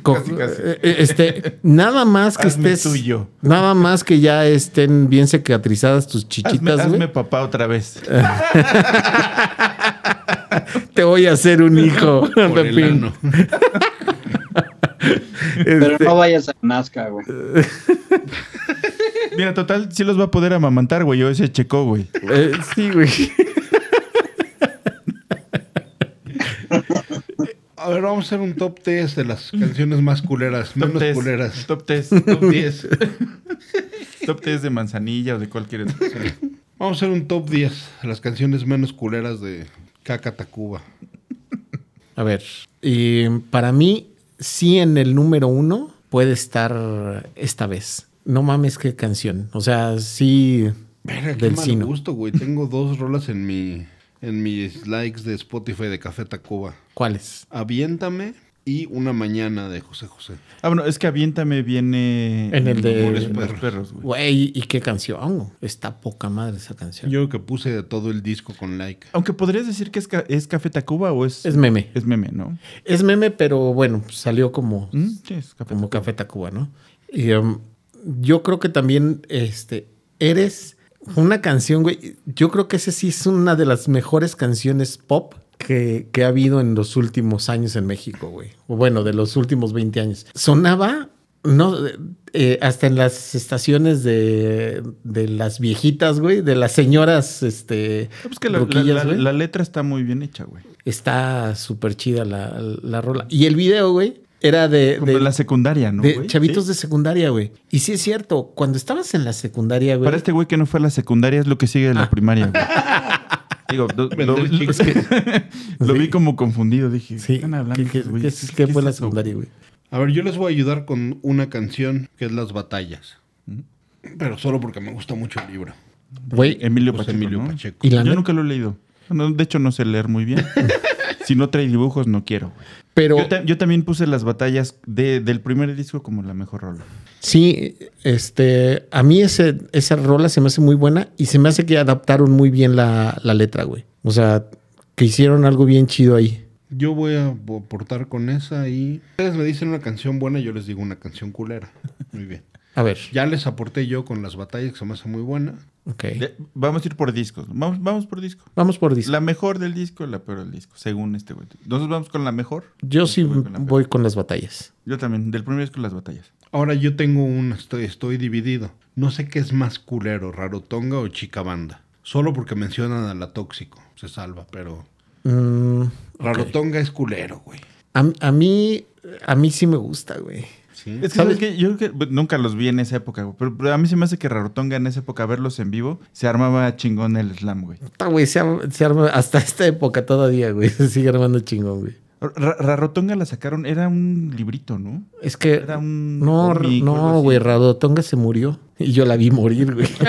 Casi, casi. eh, eh, Este, nada más que Hazme estés. tuyo. Nada más que ya estén bien cicatrizadas tus chichitas, hazme papá otra vez. <laughs> Te voy a hacer un hijo, Por el. <laughs> Pero Este, no vayas a Nazca, güey. Mira, total, sí los va a poder amamantar, güey. Yo ese checo, güey. eh, sí, güey. A ver, vamos a hacer un top 10 de las canciones más culeras, Top menos 10. culeras. Top 10. Top 10. <laughs> Top 10 de manzanilla o de cualquier. Vamos a hacer un top 10 de las canciones menos culeras de Caca Tacuba. A ver, y para mí, sí en el número uno puede estar esta vez. No mames, qué canción. O sea, sí. Verga, qué Del mal Sino. gusto, güey. Tengo dos rolas en mi en mis likes de Spotify de Café Tacuba. ¿Cuáles? Aviéntame y Una Mañana de José José. Ah, bueno, es que Aviéntame viene. En el de- Amores Perros. perros, güey. Güey, ¿y qué canción? Está poca madre esa canción. Yo que puse todo el disco con like. Aunque podrías decir que es, ca- es Café Tacuba o es. Es meme. Es meme, ¿no? Es meme, pero bueno, salió como, Mm, Sí, es Café como Café Tacuba, ¿no? Y um, yo creo que también este, eres una canción, güey. Yo creo que esa sí es una de las mejores canciones pop que, que ha habido en los últimos años en México, güey. O bueno, de los últimos 20 años. Sonaba, no, eh, hasta en las estaciones de, de las viejitas, güey, de las señoras, este. Pues que la, la- la- güey. la letra está muy bien hecha, güey. Está súper chida la, la rola. Y el video, güey, era de, Como de, la secundaria, ¿no, de chavitos Sí. de secundaria, güey. Y sí es cierto, cuando estabas en la secundaria, güey. Para este güey que no fue a la secundaria es lo que sigue de la Ah. primaria, güey. <laughs> Digo, lo, lo- lo Sí. vi como confundido. Dije, Sí, ¿qué están hablando ¿qué, qué- qué- qué fue la secundaria, güey? A ver, yo les voy a ayudar con una canción que es Las Batallas. Pero solo porque me gusta mucho el libro. Güey, Emilio Pues Pacheco. Emilio ¿no? Pacheco. Y la Yo nunca lo he leído. No, de hecho, no sé leer muy bien. <laughs> si no trae dibujos, no quiero. pero Yo, ta- yo también puse las batallas de- del primer disco como la mejor rola. sí, este, a mí ese, esa rola se me hace muy buena y se me hace que adaptaron muy bien la, la letra, güey. O sea, que hicieron algo bien chido ahí. Yo voy a aportar con esa y... Ustedes me dicen una canción buena, yo les digo una canción culera. Muy bien. A ver, Ya les aporté yo con Las Batallas, que se me hace muy buena. Ok. De- vamos a ir por discos. Vamos, vamos por disco. Vamos por disco. La mejor del disco, la peor del disco, según este güey. Nosotros vamos con la mejor. Yo sí voy con la peor. voy con las batallas. Yo también, del primer disco las batallas. Ahora yo tengo un... Estoy, estoy dividido. No sé qué es más culero, Rarotonga o Chica Banda. Solo porque mencionan a la Tóxico. Se salva, pero... Mm. Rarotonga es culero, güey. a, a mí, a mí sí me gusta, güey. Sí. Es que, ¿sabes qué? Yo creo que nunca los vi en esa época, güey. Pero, pero a mí se me hace que Rarotonga en esa época, verlos en vivo, se armaba chingón el slam, güey. Puta, güey, se, arma- se arma hasta esta época todavía, güey. <laughs> Se sigue armando chingón, güey. Ra- Rarotonga la sacaron, era un librito, ¿no? Es que. Era un no, no, güey. Radotonga se murió. Y yo la vi morir, güey. <laughs>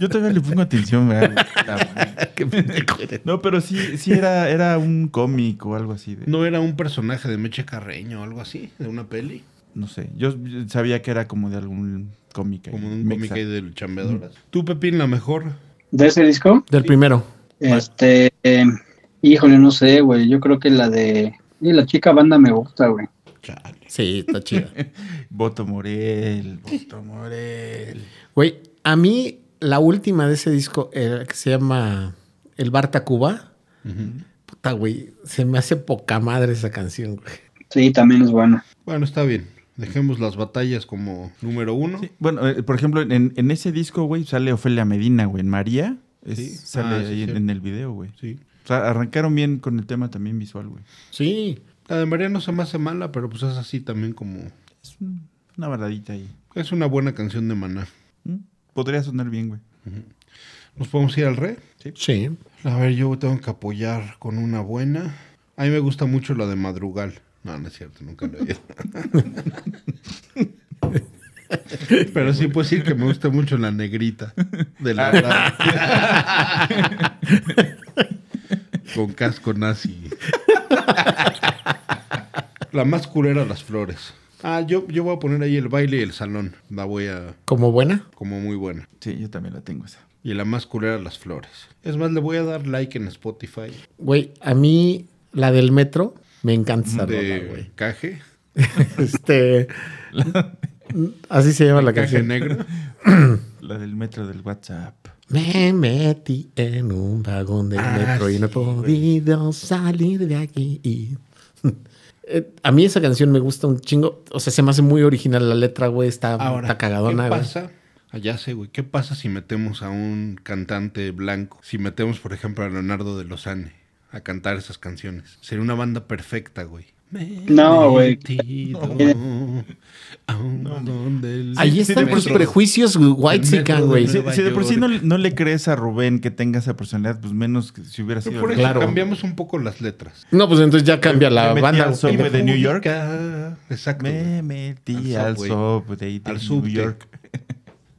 Yo todavía le pongo atención, güey. <laughs> No, pero sí, sí era, era un cómic o algo así. De. ¿No era un personaje de Meche Carreño o algo así? ¿De una peli? Sé. Yo sabía que era como de algún cómic. Como de un cómic ahí de chambeadoras. ¿Tú, Pepín, la mejor? De ese disco, Del primero. este, eh, híjole, no sé, güey. Yo creo que la de y la chica banda me gusta, güey. Chale. Sí, está chida. <laughs> Voto Morel, Voto Morel. Güey, a mí la última de ese disco, eh, que se llama El Bar Tacuba, puta, güey, se me hace poca madre esa canción, güey. Sí, también es buena. Bueno, está bien. Dejemos las batallas como número uno. Sí, Bueno, eh, por ejemplo, en, en ese disco, güey, sale Ofelia Medina, güey. En María es- Sí. sale Ah, sí, ahí en, el video, güey. Sí. O sea, arrancaron bien con el tema también visual, güey. Sí. La de María no se me hace mala, pero pues es así también como... Es un- una baladita ahí. Es una buena canción de Maná. ¿Mm? Podría sonar bien, güey. ¿Nos podemos ir al re? Sí. A ver, yo tengo que apoyar con una buena. A mí me gusta mucho la de Madrugal. No, no es cierto, nunca lo he oído. <laughs> Pero sí puedo decir que me gusta mucho la negrita de la <laughs> Con casco nazi. La más culera, las flores. Ah, yo, yo voy a poner ahí el baile y el salón. La voy a... ¿Como buena? como muy buena. Sí, yo también la tengo esa. Y la más culera, las flores. Es más, le voy a dar like en Spotify. Güey, a mí la del metro me encanta esa rola, de güey. caje. <laughs> Este. así se llama la caje canción. negro. <clears throat> La del metro del WhatsApp. Me metí en un vagón del Ah, metro y no he güey. podido salir de aquí. Y- <laughs> Eh, A mí esa canción me gusta un chingo. O sea, se me hace muy original la letra, güey. Está, Ahora, está cagadona, ¿qué güey. pasa? Allá sé, güey. ¿Qué pasa si metemos a un cantante blanco? Si metemos, por ejemplo, a Leonardo de Lozane a cantar esas canciones. Sería una banda perfecta, güey. No, güey. <laughs> Ahí están metro. prejuicios white güey. Si, de por sí no, le crees a Rubén que tenga esa personalidad, pues menos que si hubiera sido. por eso Claro. cambiamos un poco las letras. No, pues entonces ya cambia la Me banda. al de New York. Exacto. Me metí Al subway de Al New. York.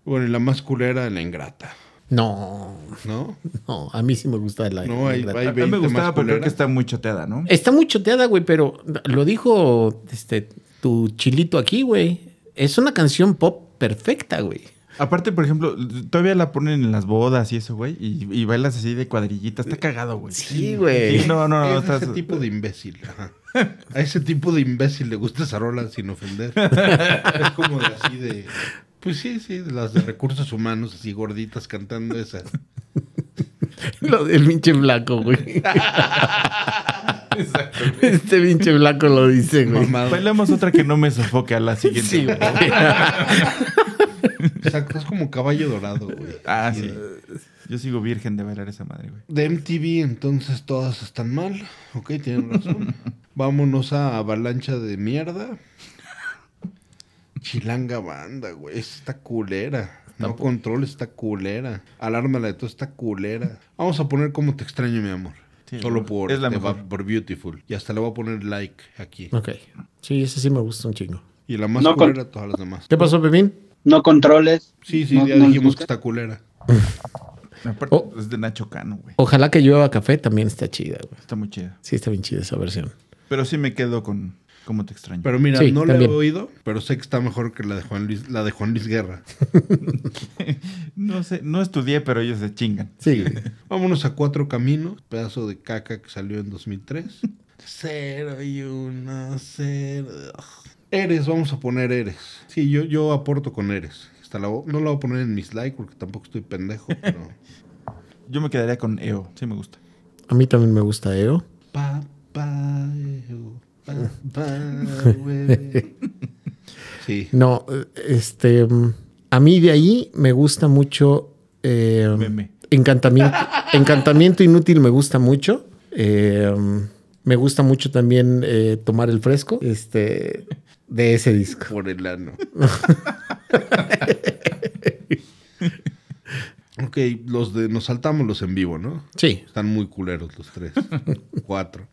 Bueno, y la más culera, la ingrata. No, ¿No? no, a mí sí me gusta la. No, hay- la- hay- A mí me 20 gustaba, pero creo que está muy choteada, ¿no? Está muy choteada, güey, pero lo dijo este tu chilito aquí, güey. Es una canción pop perfecta, güey. Aparte, por ejemplo, todavía la ponen en las bodas y eso, güey, y, y bailas así de cuadrillita. Está cagado, güey. Sí, güey. Sí, no, no, no. es estás- ese tipo de imbécil. ajá. A ese tipo de imbécil le gusta esa rola sin ofender. <laughs> es como de así de. Pues sí, sí, las de recursos humanos, así gorditas cantando esa. <laughs> Lo del pinche blanco, güey. Este pinche blanco lo dice, güey. Mamado. Bailamos otra que no me sofoque a la siguiente. Sí, güey. <laughs> Exacto, es como caballo dorado, güey. Ah, sí. Yo sigo virgen de bailar esa madre, güey. De MTV, entonces todas están mal. Ok, tienen razón. <laughs> Vámonos a Avalancha de mierda. Chilanga banda, güey. Esta Está culera. No control está culera. Alarma la de todo está culera. Vamos a poner como te extraño, mi amor. Sí, Solo por, es la mejor. por Beautiful. Y hasta le voy a poner like aquí. Ok. Sí, ese sí me gusta un chingo. Y la más No culera, todas las demás. ¿Qué pasó, Pepín? No controles. Sí, sí, No- ya no dijimos que está culera. <laughs> Aparte, Oh. es de Nacho Cano, güey. Ojalá que llueva café también está chida, güey. Está muy chida. Sí, está bien chida esa versión. Pero sí me quedo con cómo te extraño. Pero mira, Sí, no también. la he oído, pero sé que está mejor que la de Juan Luis, la de Juan Luis Guerra. <laughs> No sé, no estudié, pero ellos se chingan. Sí. <laughs> Vámonos a Cuatro Caminos, pedazo de caca que salió en 2003. <laughs> cero y uno, cero. Eres, vamos a poner Eres. Sí, yo, yo aporto con Eres. Hasta la vo- no la voy a poner en mis likes porque tampoco estoy pendejo, pero... Yo me quedaría con EO. Sí me gusta. A mí también me gusta EO. Papá, güey. Sí, <laughs> No, este. A mí de ahí me gusta mucho. eh, Meme. Encantamiento, encantamiento inútil me gusta mucho. Eh, me gusta mucho también eh, tomar el fresco. Este. De ese disco. por el ano. <laughs> ok, los de nos saltamos los en vivo, ¿no? Sí. Están muy culeros los tres. Cuatro.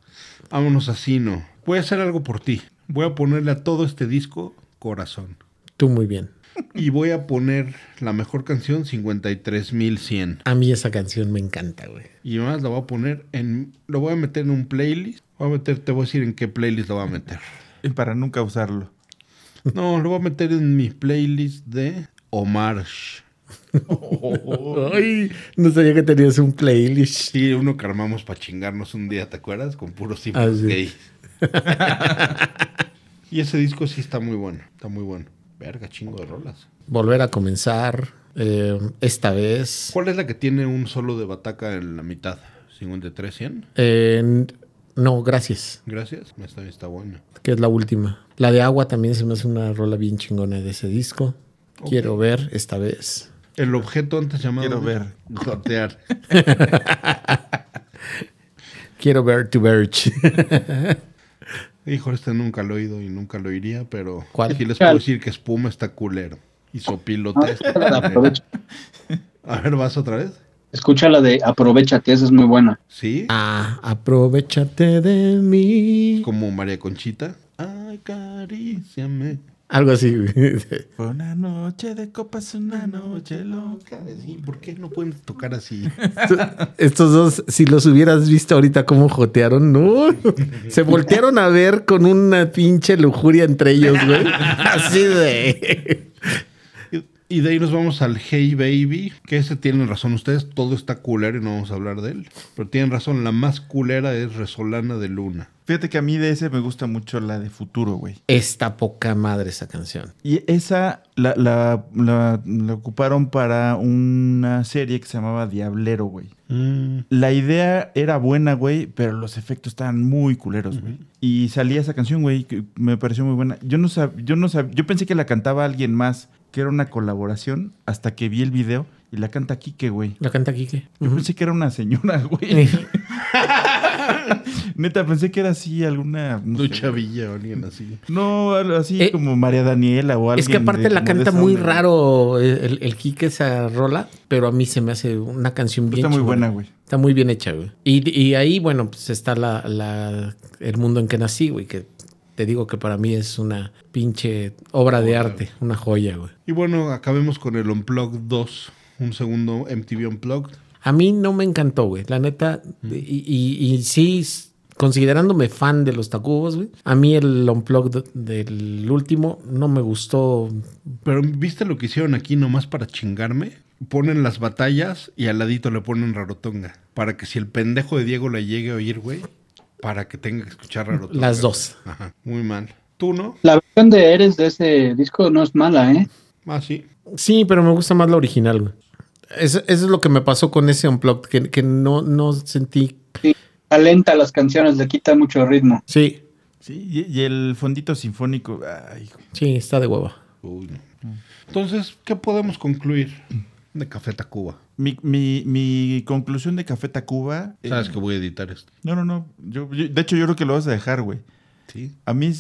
Vámonos así, no. Voy a hacer algo por ti. Voy a ponerle a todo este disco corazón. Tú muy bien. Y voy a poner la mejor canción 53100. A mí esa canción me encanta, güey. Y más la voy a poner en. Lo voy a meter en un playlist. Voy a meter, te voy a decir en qué playlist lo voy a meter. Y para nunca usarlo. No, lo voy a meter en mi playlist de Omar. <laughs> Ay, no sabía que tenías un playlist. Sí, uno que armamos para chingarnos un día, ¿te acuerdas? Con puros Ah, símbolos sí. gay. Y ese disco sí está muy bueno. Está muy bueno. Verga, chingo de rolas. Volver a comenzar. eh, esta vez. ¿Cuál es la que tiene un solo de bataca en la mitad? ¿53, 100? Eh, no, gracias. Gracias. Esta está buena. Que es la última. La de agua también se me hace una rola bien chingona de ese disco. Quiero ver esta vez. El objeto antes llamado... Quiero ver. Gotear. <laughs> Quiero ver To Verge. <laughs> Hijo, este nunca lo he oído y nunca lo iría, pero... ¿Cuál? Sí les puedo decir que Espuma está culero. Y Sopilote está culero. Aprovecha, A ver, ¿vas otra vez? escucha la de Aprovechate, esa es muy buena. ¿Sí? ah, aprovechate de mí. Como María Conchita. Acaríciame. Algo así. <laughs> Fue una noche de copas, una noche loca. Sí, ¿Por qué no pueden tocar así? Estos dos, si los hubieras visto ahorita cómo jotearon, no. Se voltearon a ver con una pinche lujuria entre ellos, güey. <laughs> Así de. Y- de ahí nos vamos al Hey Baby, que ese tienen razón ustedes, todo está culero y no vamos a hablar de él. Pero tienen razón, la más culera es Resolana de Luna. Fíjate que a mí de ese me gusta mucho la de Futuro, güey. Esta poca madre esa canción. Y esa la, la, la- la ocuparon para una serie que se llamaba Diablero, güey. La idea era buena, güey, pero los efectos estaban muy culeros, güey. Y salía esa canción, güey, que me pareció muy buena. Yo no sab, yo no sab, yo pensé que la cantaba alguien más, que era una colaboración, hasta que vi el video y la canta Kike, güey. La canta Kike. Yo pensé que era una señora, <laughs> güey. Neta, pensé que era así alguna... No, sé, Lucha Villa o alguien así. no, así Eh, como María Daniela o alguien. Es que aparte de- la canta onda, güey. raro el, el Kike esa rola, pero a mí se me hace una canción bien Está muy buena, güey. Está muy bien hecha, güey. Y, y ahí, bueno, pues está la, la- el mundo en que nací, güey, que te digo que para mí es una pinche obra de arte, una joya, güey. Y bueno, acabemos con el Unplugged 2, un segundo MTV Unplugged. A mí no me encantó, güey. La neta, y, y- y sí, considerándome fan de los Tacubos, güey, a mí el Unplugged del último no me gustó. Pero ¿viste lo que hicieron aquí nomás para chingarme? Ponen las batallas y al ladito le ponen Rarotonga. Para que si el pendejo de Diego le llegue a oír, güey, para que tenga que escuchar Rarotonga. Las dos. Ajá, muy mal. ¿Tú no? La versión de Eres de ese disco no es mala, ¿eh? Ah, sí. Sí, pero me gusta más la original, güey. Eso, eso es lo que me pasó con ese Unplugged, que, que no, no sentí. Sí, alenta las canciones, le quita mucho ritmo. Sí, Sí, y, y el fondito sinfónico. Ay, hijo. sí, está de hueva. Uy, no. Entonces, ¿qué podemos concluir de Café Tacuba? Mi, mi, mi conclusión de Café Tacuba. eh, Sabes que voy a editar esto. No, no, no. Yo, yo- de hecho, yo creo que lo vas a dejar, güey. Sí. A mí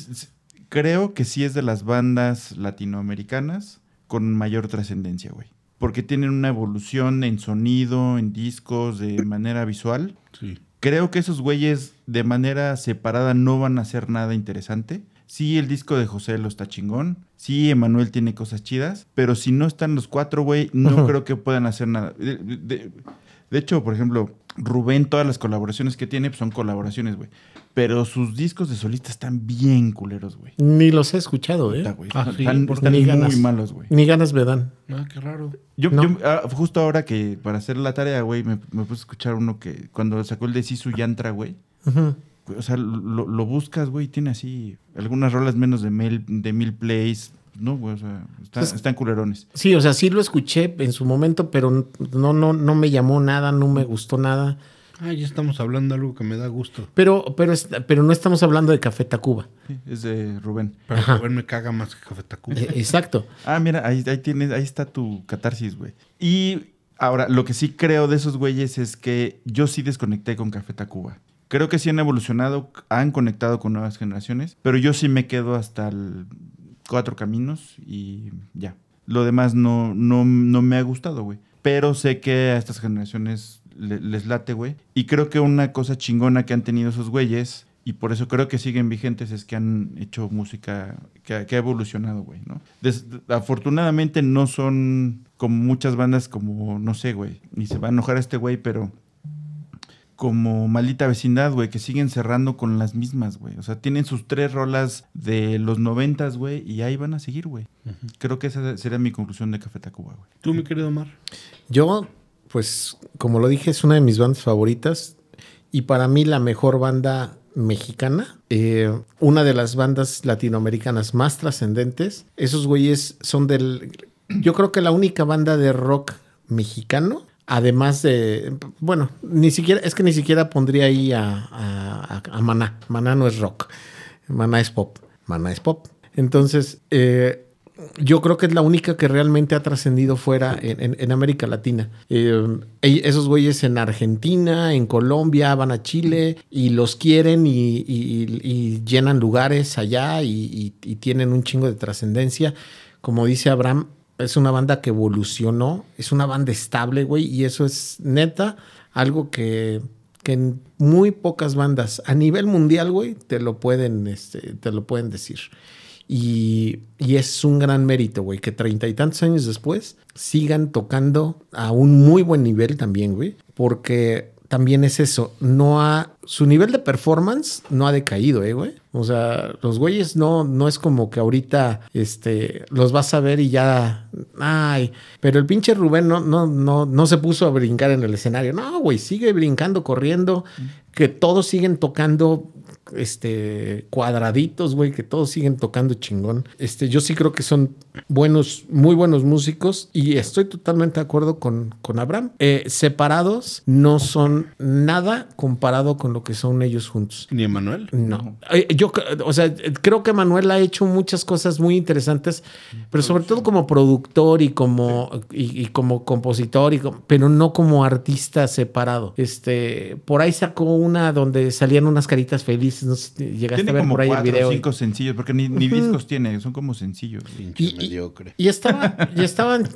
creo que sí es de las bandas latinoamericanas con mayor trascendencia, güey. Porque tienen una evolución en sonido, en discos, de manera visual. Sí. Creo que esos güeyes de manera separada no van a hacer nada interesante. Sí, el disco de José lo está chingón. Sí, Emanuel tiene cosas chidas. Pero si no están los cuatro, güey, no creo que puedan hacer nada. De, de- de hecho, por ejemplo, Rubén, todas las colaboraciones que tiene pues, son colaboraciones, güey. Pero sus discos de solista están bien culeros, güey. Ni los he escuchado, ¿eh? Güey. Ah, sí, están muy ganas. malos, güey. Ni ganas me dan. Ah, qué raro. Yo, No. yo, ah, justo ahora que para hacer la tarea, güey, me, me puse a escuchar uno que cuando sacó el de Sisu Yantra, güey. Ujú. O sea, lo, lo buscas, güey, tiene así algunas rolas menos de mil, de mil plays. No, güey, o sea, está- Pues- están culerones. Sí, o sea, sí lo escuché en su momento, pero no, no, no me llamó nada, no me gustó nada. Ah, ya estamos hablando de algo que me da gusto. Pero, pero, pero no estamos hablando de Café Tacuba. Sí, es de Rubén. Pero Ajá. Rubén me caga más que Café Tacuba. Eh, Exacto. Ah, mira, ahí, ahí tienes, ahí está tu catarsis, güey. Y ahora, lo que sí creo de esos güeyes es que yo sí desconecté con Café Tacuba. Creo que sí han evolucionado, han conectado con nuevas generaciones, pero yo sí me quedo hasta Cuatro Caminos y ya. Lo demás no, no, no me ha gustado, güey. Pero sé que a estas generaciones le- les late, güey. Y creo que una cosa chingona que han tenido esos güeyes, y por eso creo que siguen vigentes, es que han hecho música que, ha- evolucionado, güey, ¿no? Afortunadamente no son como muchas bandas como, no sé, güey, y se va a enojar este güey, pero como Maldita Vecindad, güey, que siguen cerrando con las mismas, güey. O sea, tienen sus tres rolas de los noventas, güey, y ahí van a seguir, güey. Creo que esa sería mi conclusión de Café Tacuba, güey. ¿Tú, mi querido Omar? Yo, pues, como lo dije, es una de mis bandas favoritas y para mí la mejor banda mexicana, eh, una de las bandas latinoamericanas más trascendentes. Esos güeyes son del, yo creo que la única banda de rock mexicano. Además de, bueno, ni siquiera, es que ni siquiera pondría ahí a, Maná. Maná no es rock. Maná es pop. Maná es pop. Entonces, eh, yo creo que es la única que realmente ha trascendido fuera en, América Latina. Eh, esos güeyes en Argentina, en Colombia, van a Chile y los quieren y, llenan lugares allá y tienen un chingo de trascendencia. Como dice Abraham, es una banda que evolucionó, es una banda estable, güey, y eso es neta algo que, que en muy pocas bandas a nivel mundial, güey, te lo pueden, este, te lo pueden decir. Y, y es un gran mérito, güey, que treinta y tantos años después sigan tocando a un muy buen nivel también, güey, porque también es eso, no ha, su nivel de performance no ha decaído, eh, güey. O sea, los güeyes no, no es como que ahorita, este, los vas a ver y ya, ay, pero el pinche Rubén no, no, no, no se puso a brincar en el escenario, no, güey, sigue brincando, corriendo, que todos siguen tocando este cuadraditos, güey, que todos siguen tocando chingón. Este, yo sí creo que son buenos, muy buenos músicos y estoy totalmente de acuerdo con, con Abraham. Eh, separados no son nada comparado con lo que son ellos juntos. ¿Ni Emanuel? No. Eh, Yo, o sea, creo que Manuel ha hecho muchas cosas muy interesantes, pero sobre todo como productor y como, y, y como compositor, y como- pero no como artista separado. Este, por ahí sacó una donde salían unas caritas felices. No sé si llegaste Tiene a ver como por ahí el cuatro video. cinco sencillos, porque ni, ni discos tiene, son como sencillos. güey. Y- y- mediocre. Y estaba, y estaban,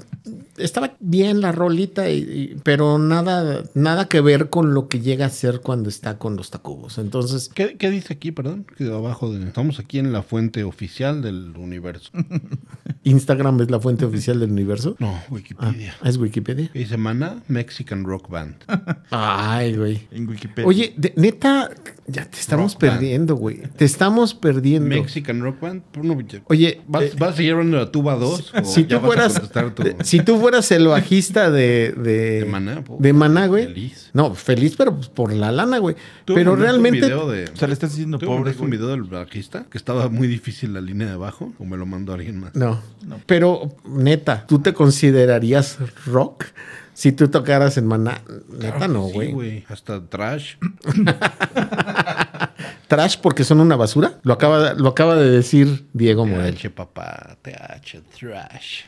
estaba bien la rolita, y- y- pero nada, nada que ver con lo que llega a ser cuando está con los tacubos. Entonces, ¿Qué, qué dice aquí, perdón? Que abajo de... Estamos aquí en la fuente oficial del universo. <laughs> Instagram es la fuente oficial del universo. No, Ah, Wikipedia. es Wikipedia. ¿Qué dice Mana? Mexican Rock Band. <laughs> Ay, güey. En Wikipedia. Oye, de- neta, ya te estamos Rock perdiendo, güey. Te estamos perdiendo. Mexican Rock Band. No, Oye, ¿Vas, eh, vas a seguir hablando de la tuba 2? o si ya tú vas a fueras, tu- si tú fueras el bajista de de, De Maná, po. de Maná, güey. Feliz. No, feliz, pero pues por la lana, güey. Pero realmente, Un video de, o sea, le estás diciendo ¿Tú pobre, un video del bajista? Que estaba muy difícil la línea de abajo. ¿O me lo mandó alguien más? no, Pero, neta, ¿tú te considerarías rock? Si tú tocaras en Maná, neta no, Sí, güey. Hasta trash. <laughs> Trash porque son una basura. Lo acaba, lo acaba de decir Diego Morel. TH, papá. TH, trash.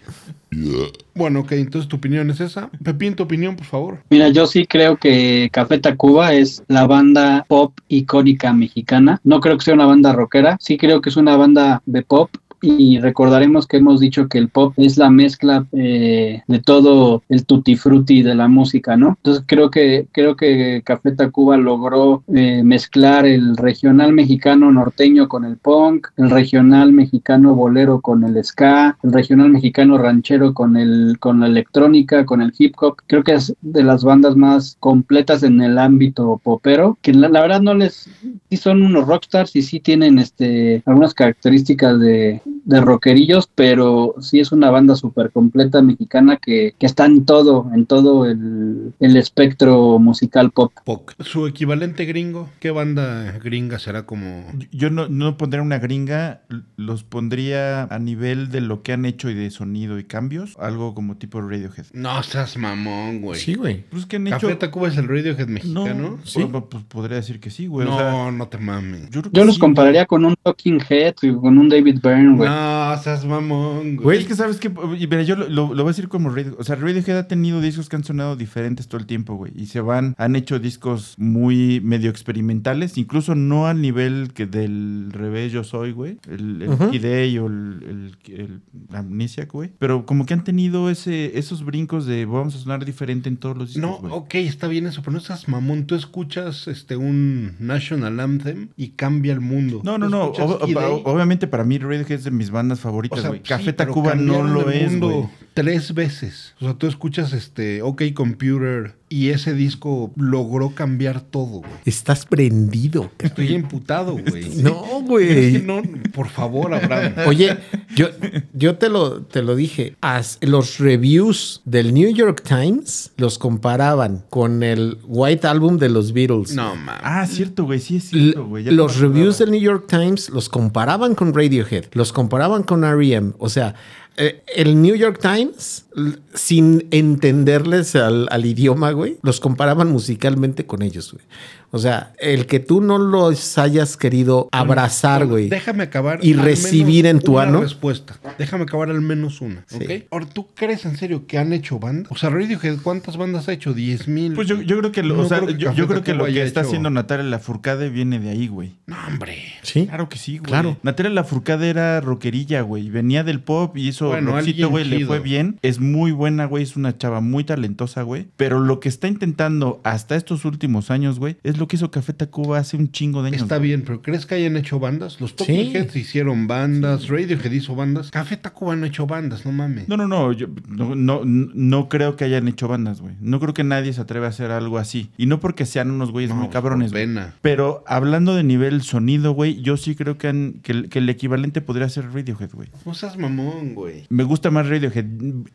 bueno, ok, entonces tu opinión es esa. Pepín, tu opinión, por favor. Mira, yo sí creo que Café Tacuba es la banda pop icónica mexicana. No creo que sea una banda rockera, sí creo que es una banda de pop. Y recordaremos que hemos dicho que el pop es la mezcla eh, de todo el tutti frutti de la música, ¿no? Entonces creo que creo que Café Tacuba logró eh, mezclar el regional mexicano norteño con el punk, el regional mexicano bolero con el ska, el regional mexicano ranchero con el con la electrónica, con el hip hop. Creo que es de las bandas más completas en el ámbito popero, que la, verdad no les sí son unos rockstars y sí tienen este algunas características de, de rockerillos, pero sí es una banda súper completa mexicana que, que está en todo, en todo el, el espectro musical pop. Poc. Su equivalente gringo. ¿Qué banda gringa será como.? Yo no, no pondría una gringa, los pondría a nivel de lo que han hecho y de sonido y cambios, algo como tipo Radiohead. No seas mamón, güey. Sí, güey. Pues que han hecho... Café Tacuba es el Radiohead mexicano. No, Sí. pues, pues, podría decir que sí, güey. no, o sea, no te mames. yo los sí, compararía con un Talking Head y con un David Byrne, güey. No, seas mamón, güey. Güey, es que sabes que, y mira, yo lo, lo- lo voy a decir como Radiohead. O sea, Radiohead ha tenido discos que han sonado diferentes todo el tiempo, güey. Y se van, han hecho discos muy medio experimentales, incluso no al nivel que del revés yo soy, güey. El, el Ujú. Kid A o el, el, el Amnesiac, güey. Pero como que han tenido ese, esos brincos de vamos a sonar diferente en todos los discos, No, ok, está bien eso, pero no seas mamón. Tú escuchas este un National Anthem y cambia el mundo. No, no, no. ob- ob- obviamente para mí Radiohead es de mis bandas favoritas, güey. Café Tacuba no lo es, güey. Tres veces. O sea, tú escuchas este OK Computer y ese disco logró cambiar todo, güey. Estás prendido. Estoy emputado, güey. <laughs> No, Es que güey. no, por favor, Abraham. Oye, yo, yo te, lo, te lo dije. As- los reviews del New York Times los comparaban con el White Album de los Beatles. No, mames. Ah, cierto, güey. Sí es L- cierto, güey. ya los reviews del New York Times los comparaban con Radiohead, los comparaban con R.E.M. O sea, eh, el New York Times, sin entenderles al, al idioma, güey, los comparaban musicalmente con ellos, güey. O sea, el que tú no los hayas querido abrazar, Bueno, güey. Déjame acabar. Y al recibir menos en tu una ano. respuesta. Déjame acabar al menos una. Sí. ¿Ok? Ahora, ¿tú crees en serio que han hecho bandas? O sea, Radiohead, ¿cuántas bandas ha hecho? ¿10 mil? Pues yo, yo creo que, lo, No o sea, creo que yo, creo que lo que está hecho- haciendo Natalia Lafourcade viene de ahí, güey. No, hombre. Sí. Claro que sí, güey. Claro. Natalia Lafourcade era rockerilla, güey. Venía del pop y hizo Bueno, rockcito, güey. Le fue bien. Es muy buena, güey. Es una chava muy talentosa, güey. Pero lo que está intentando hasta estos últimos años, güey, es lo que hizo Café Tacuba hace un chingo de años. Está bien, pero ¿crees que hayan hecho bandas? Los Talking Sí. Heads hicieron bandas, Radiohead hizo bandas. Café Tacuba no ha hecho bandas, no mames. No, no, no, yo no, no, no creo que hayan hecho bandas, güey. No creo que nadie se atreva a hacer algo así. Y no porque sean unos güeyes No, muy cabrones, pena. Pero hablando de nivel sonido, güey, yo sí creo que, han- que, el- que el equivalente podría ser Radiohead, güey. No seas mamón, güey. Me gusta más Radiohead.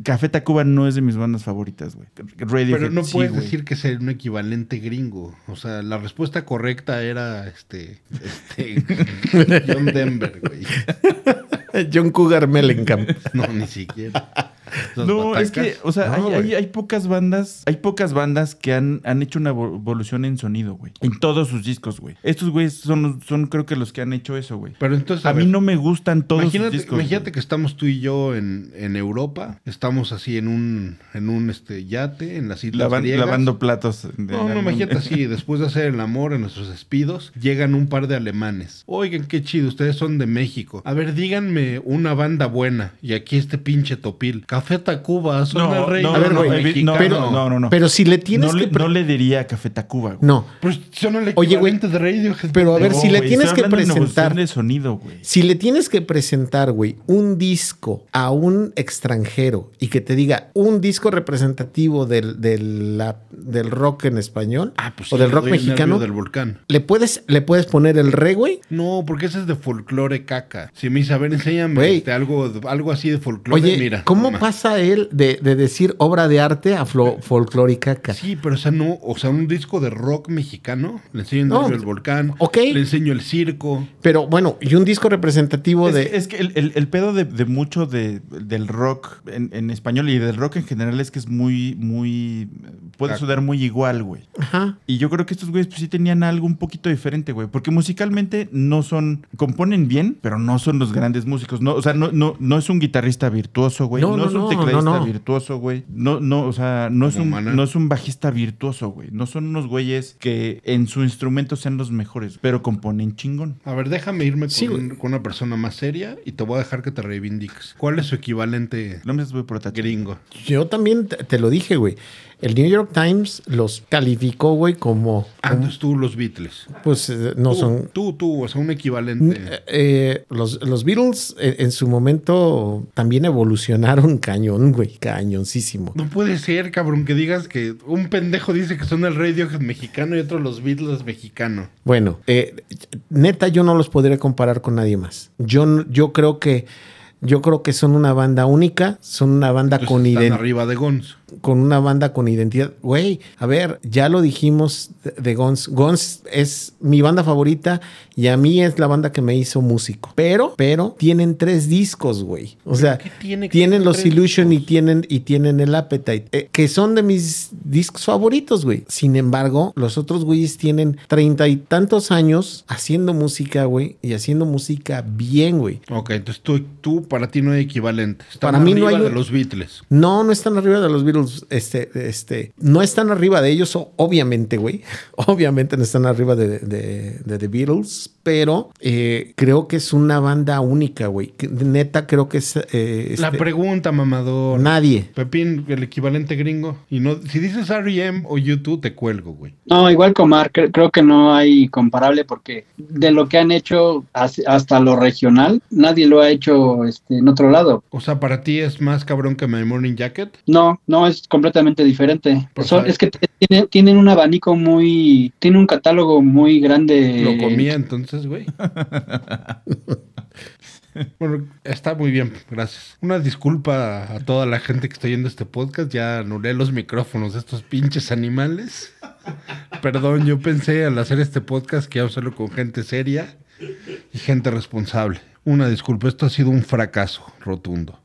Café Tacuba no es de mis bandas favoritas, güey. Radiohead Pero no sí, puedes decir que sea un equivalente gringo. O sea, la respuesta correcta era este, este <laughs> John Denver, güey. John Cougar Mellencamp. No, ni siquiera. <laughs> No, es que, o sea, No, hay, hay- hay pocas bandas, hay pocas bandas que han, han hecho una evo- evolución en sonido, güey. En todos sus discos, güey. Estos güeyes son, son creo que los que han hecho eso, güey. Pero entonces, a, A mí no me gustan todos imagínate, sus discos. imagínate güey. que estamos tú y yo en, en Europa, estamos así en un, en un este, yate en las islas Lavan- lavando platos. de No, no, imagínate así, <laughs> después de hacer el amor en nuestros despidos, llegan un par de alemanes. Oigan, qué chido, ustedes son de México. A ver, díganme una banda buena. Y aquí este pinche topil. Café Tacuba, son No, el rey no, A ver, del güey, no, mexicano. pero- no, no, no. Pero si le tienes no, que... le, no le diría Café Tacuba, güey. No. Pues son el Oye, güey, de Radiohead. pero a ver, No, si le güey, tienes que presentar- de sonido, güey. Si le tienes que presentar, güey, un disco a un extranjero y que te diga un disco representativo del, del, la- del rock en español Ah, pues o sí, del rock mexicano, del volcán. ¿le, puedes, ¿le puedes poner el re, güey? No, porque ese es de folclore caca. Si me dice, a ver, enséñame Güey. este, algo, algo así de folclore, Oye, mira. ¿cómo toma. Pasa él de, de decir obra de arte a flo- folclórica? ca- Sí, pero o sea, no, o sea, un disco de rock mexicano. Le enseño No, el volcán. ok. Le enseño el circo. Pero bueno, y un disco representativo Es, de... es que el, el- el pedo de, de mucho de, del rock en, en español y del rock en general es que es muy, muy. Puede sonar muy igual, güey. Ajá. Y yo creo que estos güeyes pues sí tenían algo un poquito diferente, güey. Porque musicalmente no son. Componen bien, pero no son los grandes músicos. No, o sea, no, no, no es un guitarrista virtuoso, güey. No, No, no, es un no, tecladista no, no. virtuoso, güey. No, no, o sea, no es, un, no es un bajista virtuoso, güey. No son unos güeyes que en su instrumento sean los mejores, pero componen chingón. A ver, déjame irme con, Sí, güey. un- con una persona más seria y te voy a dejar que te reivindiques. ¿Cuál es su equivalente No me voy por otra gringo? Yo también te, te lo dije, güey. El New York Times los calificó, güey, como... Ah, como- entonces tú los Beatles. pues eh, no tú, son... Tú, tú, o sea, un equivalente. eh, los, los Beatles eh, en su momento también evolucionaron <laughs> cañón, güey, cañoncísimo. No puede ser, cabrón, que digas que un pendejo dice que son el Radiohead mexicano y otro los Beatles mexicano. Bueno, eh, neta, yo no los podría comparar con nadie más. Yo, yo creo que yo creo que son una banda única, son una banda Entonces con identidad. arriba de Guns. Con una banda con identidad. Güey, a ver, ya lo dijimos de, Guns. Guns es mi banda favorita y a mí es la banda que me hizo músico. Pero, pero tienen tres discos, güey. O sea, tiene tienen los Illusion y tienen y tienen el Appetite, eh, que son de mis discos favoritos, güey. Sin embargo, los otros güeyes tienen treinta y tantos años haciendo música, güey, y haciendo música bien, güey. Ok, entonces tú, tú para ti no hay equivalente. Están Para mí no arriba hay de los Beatles. No, no están arriba de los Beatles. Este, este, no están arriba de ellos, obviamente, güey. <laughs> Obviamente no están arriba de, de- de The Beatles, pero eh, creo que es una banda única, güey. Neta, creo que es. eh, La este, pregunta, mamador. nadie. Pepín, el equivalente gringo. Y no, si dices R.E.M. o YouTube, te cuelgo, güey. No, igual Comar, cre- creo que no hay comparable porque de lo que han hecho hasta lo regional, nadie lo ha hecho este, en otro lado. O sea, para ti es más cabrón que My Morning Jacket. No, no es completamente diferente. Pues Son- es que tienen un abanico muy, tiene un catálogo muy grande. Lo comía entonces, güey. <laughs> Bueno, está muy bien, gracias. Una disculpa a toda la gente que está oyendo este podcast. Ya anulé los micrófonos de estos pinches animales. Perdón, yo pensé al hacer este podcast que iba a hacerlo con gente seria y gente responsable. Una disculpa, esto ha sido un fracaso rotundo.